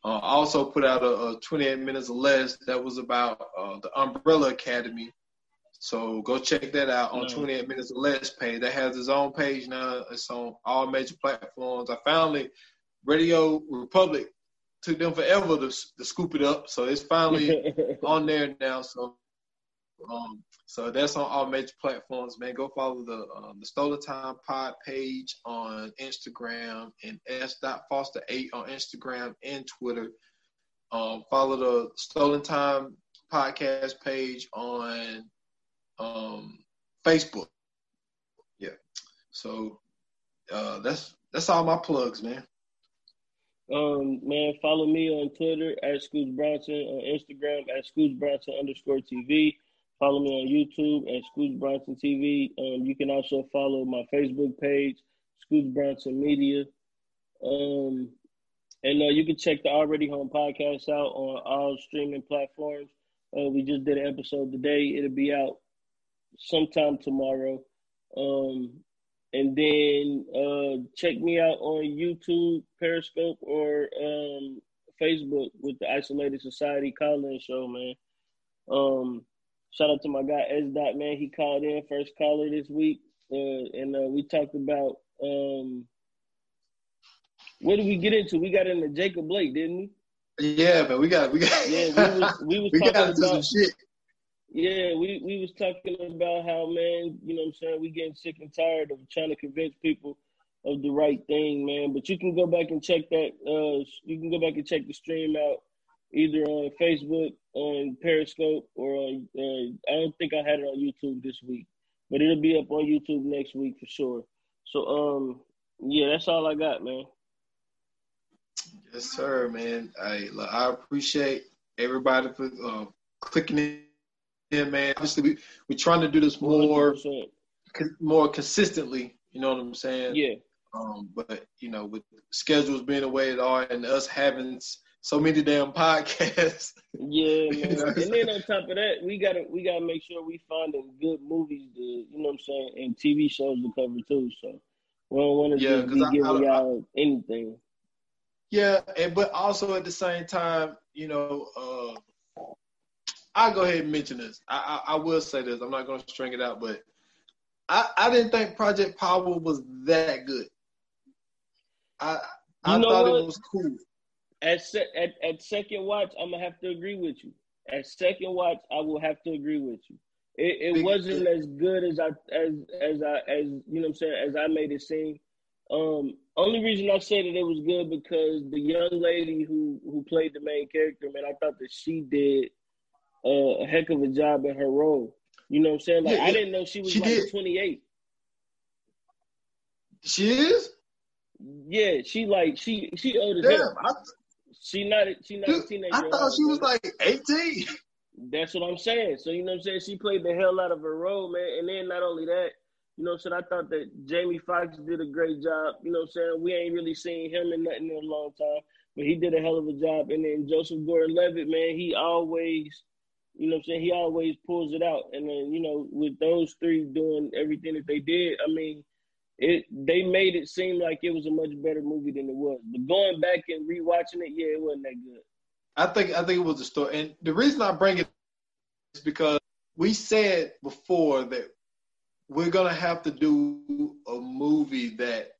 [SPEAKER 2] Uh, I also put out a, a 28 minutes or less that was about uh, the Umbrella Academy. So go check that out on
[SPEAKER 1] Nice.
[SPEAKER 2] 28 minutes or less page. That has its own page now. It's on all major platforms. I finally. RadioPublic took them forever to, to scoop it up, so it's finally on there now. So, um, so that's on all major platforms, man. Go follow the um, the Stolen Time Pod page on Instagram and S. Foster eight on Instagram and Twitter. Um, follow the Stolen Time podcast page on um, Facebook. Yeah. So uh, that's that's all my plugs, man.
[SPEAKER 1] Um, man, follow me on Twitter at Scoots Bronson, on Instagram at Scoots Bronson underscore TV. Follow me on YouTube at Scoots Bronson TV. Um, you can also follow my Facebook page, Scoots Bronson Media. Um, and uh, you can check the Already Home podcast out on all streaming platforms. Uh, we just did an episode today. It'll be out sometime tomorrow. Um, and then uh, check me out on YouTube, Periscope, or um, Facebook with the Isolated Society call-in show, man. Um, shout out to my guy S. Dot, man. He called in first caller this week, uh, and uh, we talked about um, what did we get into? We got into Jacob Blake, didn't we?
[SPEAKER 2] Yeah, man. We got we got
[SPEAKER 1] Yeah, we was we was
[SPEAKER 2] we
[SPEAKER 1] talking about
[SPEAKER 2] shit.
[SPEAKER 1] yeah, we, we was talking about how man, you know what I'm saying, we getting sick and tired of trying to convince people of the right thing, man. But you can go back and check that uh you can go back and check the stream out either on Facebook, on Periscope, or on uh, I don't think I had it on YouTube this week. But it'll be up on YouTube next week for sure. So um yeah, that's all I got, man.
[SPEAKER 2] Yes, sir, man. I I appreciate everybody for uh, clicking in, man. Obviously, we we're trying to do this more
[SPEAKER 1] 100%.
[SPEAKER 2] more consistently. You know what I'm saying?
[SPEAKER 1] Yeah.
[SPEAKER 2] Um, but you know, with schedules being the way they are, and us having so many damn podcasts,
[SPEAKER 1] Yeah, man. and then on top of that, we gotta we gotta make sure we finding good movies to you know what I'm saying and TV shows to cover too. So we don't want to
[SPEAKER 2] Yeah,
[SPEAKER 1] just be
[SPEAKER 2] I-
[SPEAKER 1] giving
[SPEAKER 2] I-
[SPEAKER 1] y'all anything.
[SPEAKER 2] yeah, and but also at the same time, you know, uh, I'll go ahead and mention this. I, I I will say this. I'm not going to string it out, but I I didn't think Project Power was that good. I I
[SPEAKER 1] You know
[SPEAKER 2] thought
[SPEAKER 1] what?
[SPEAKER 2] it was cool.
[SPEAKER 1] At, se- at at second watch, I'm gonna have to agree with you. At second watch, I will have to agree with you. It, it wasn't as good as I as as I as you know what I'm saying as I made it seem. Um, only reason I say that it was good because the young lady who who played the main character, man, I thought that she did uh, a heck of a job in her role. You know what I'm saying? Like
[SPEAKER 2] Yeah,
[SPEAKER 1] I didn't know she was
[SPEAKER 2] She
[SPEAKER 1] like
[SPEAKER 2] did.
[SPEAKER 1] 28.
[SPEAKER 2] She is.
[SPEAKER 1] Yeah, she like she she older
[SPEAKER 2] Damn, I,
[SPEAKER 1] she not she not a teenager.
[SPEAKER 2] I thought she was like 18.
[SPEAKER 1] That's what I'm saying. So you know what I'm saying? She played the hell out of her role, man. And then not only that, you know what I'm saying? I thought that Jamie Foxx did a great job. You know what I'm saying? We ain't really seen him in nothing in a long time, but he did a hell of a job. And then Joseph Gordon-Levitt, man, he always, you know what I'm saying? He always pulls it out. And then you know, with those three doing everything that they did, I mean, it they made it seem like it was a much better movie than it was. But going back and rewatching it, yeah, it wasn't that good.
[SPEAKER 2] I think I think it was a story, and the reason I bring it is because we said before that we're gonna have to do a movie that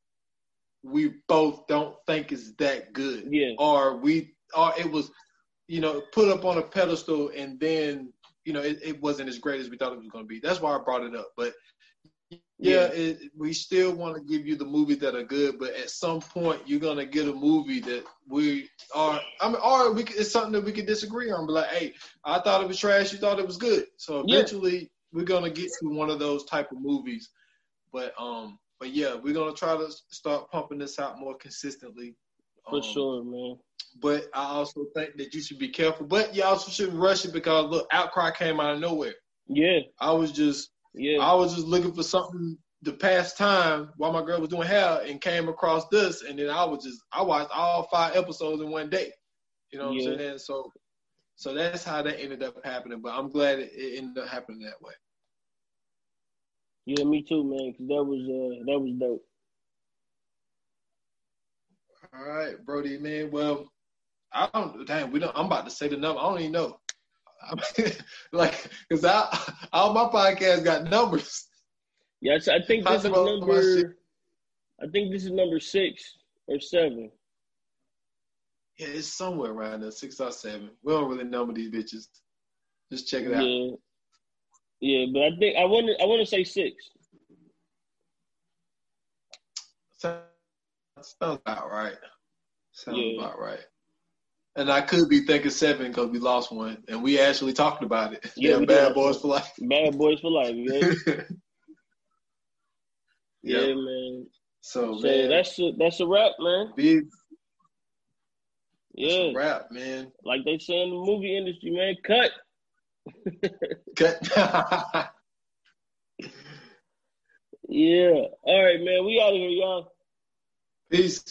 [SPEAKER 2] we both don't think is that good.
[SPEAKER 1] Yeah.
[SPEAKER 2] Or we or it was, you know, put up on a pedestal and then, you know, it, it wasn't as great as we thought it was gonna be. That's why I brought it up. But yeah, yeah. It, we still want to give you the movies that are good, but at some point you're gonna get a movie that we are. I mean, or we it's something that we can disagree on. But like, hey, I thought it was trash. You thought it was good. So eventually yeah. we're gonna get to one of those type of movies. But um, but yeah, we're gonna try to start pumping this out more consistently.
[SPEAKER 1] For um, sure, man.
[SPEAKER 2] But I also think that you should be careful. But you also shouldn't rush it because look, outcry came out of nowhere.
[SPEAKER 1] Yeah.
[SPEAKER 2] I was just yeah. I was just looking for something to pass time while my girl was doing hair and came across this and then I was just I watched all five episodes in one day. You know what yeah. I'm saying? So so that's how that ended up happening. But I'm glad it, ended up happening that way.
[SPEAKER 1] Yeah, me too, man. Cause that was uh, that was dope.
[SPEAKER 2] All right, Brody, man. Well, I don't. Damn, we don't. I'm about to say the number. I don't even know. I mean, like, cause I, all my podcasts got numbers.
[SPEAKER 1] Yes, I think this is number. I think this is number six or seven.
[SPEAKER 2] Yeah, it's somewhere around there, six or seven. We don't really number these bitches. Just check it out.
[SPEAKER 1] Yeah, yeah, but I think I want to I want to say six.
[SPEAKER 2] Sounds about right. Sounds yeah. about right. And I could be thinking seven because we lost one, and we actually talked about it. Yeah, yeah bad boys for life.
[SPEAKER 1] Bad boys for life. Yeah. yeah, yep. man.
[SPEAKER 2] So,
[SPEAKER 1] so
[SPEAKER 2] man,
[SPEAKER 1] that's a, that's a wrap, man.
[SPEAKER 2] Big.
[SPEAKER 1] Yeah,
[SPEAKER 2] wrap, man.
[SPEAKER 1] Like they say in the movie industry, man. Cut.
[SPEAKER 2] Cut.
[SPEAKER 1] yeah. All right, man. We out of here, y'all.
[SPEAKER 2] Peace.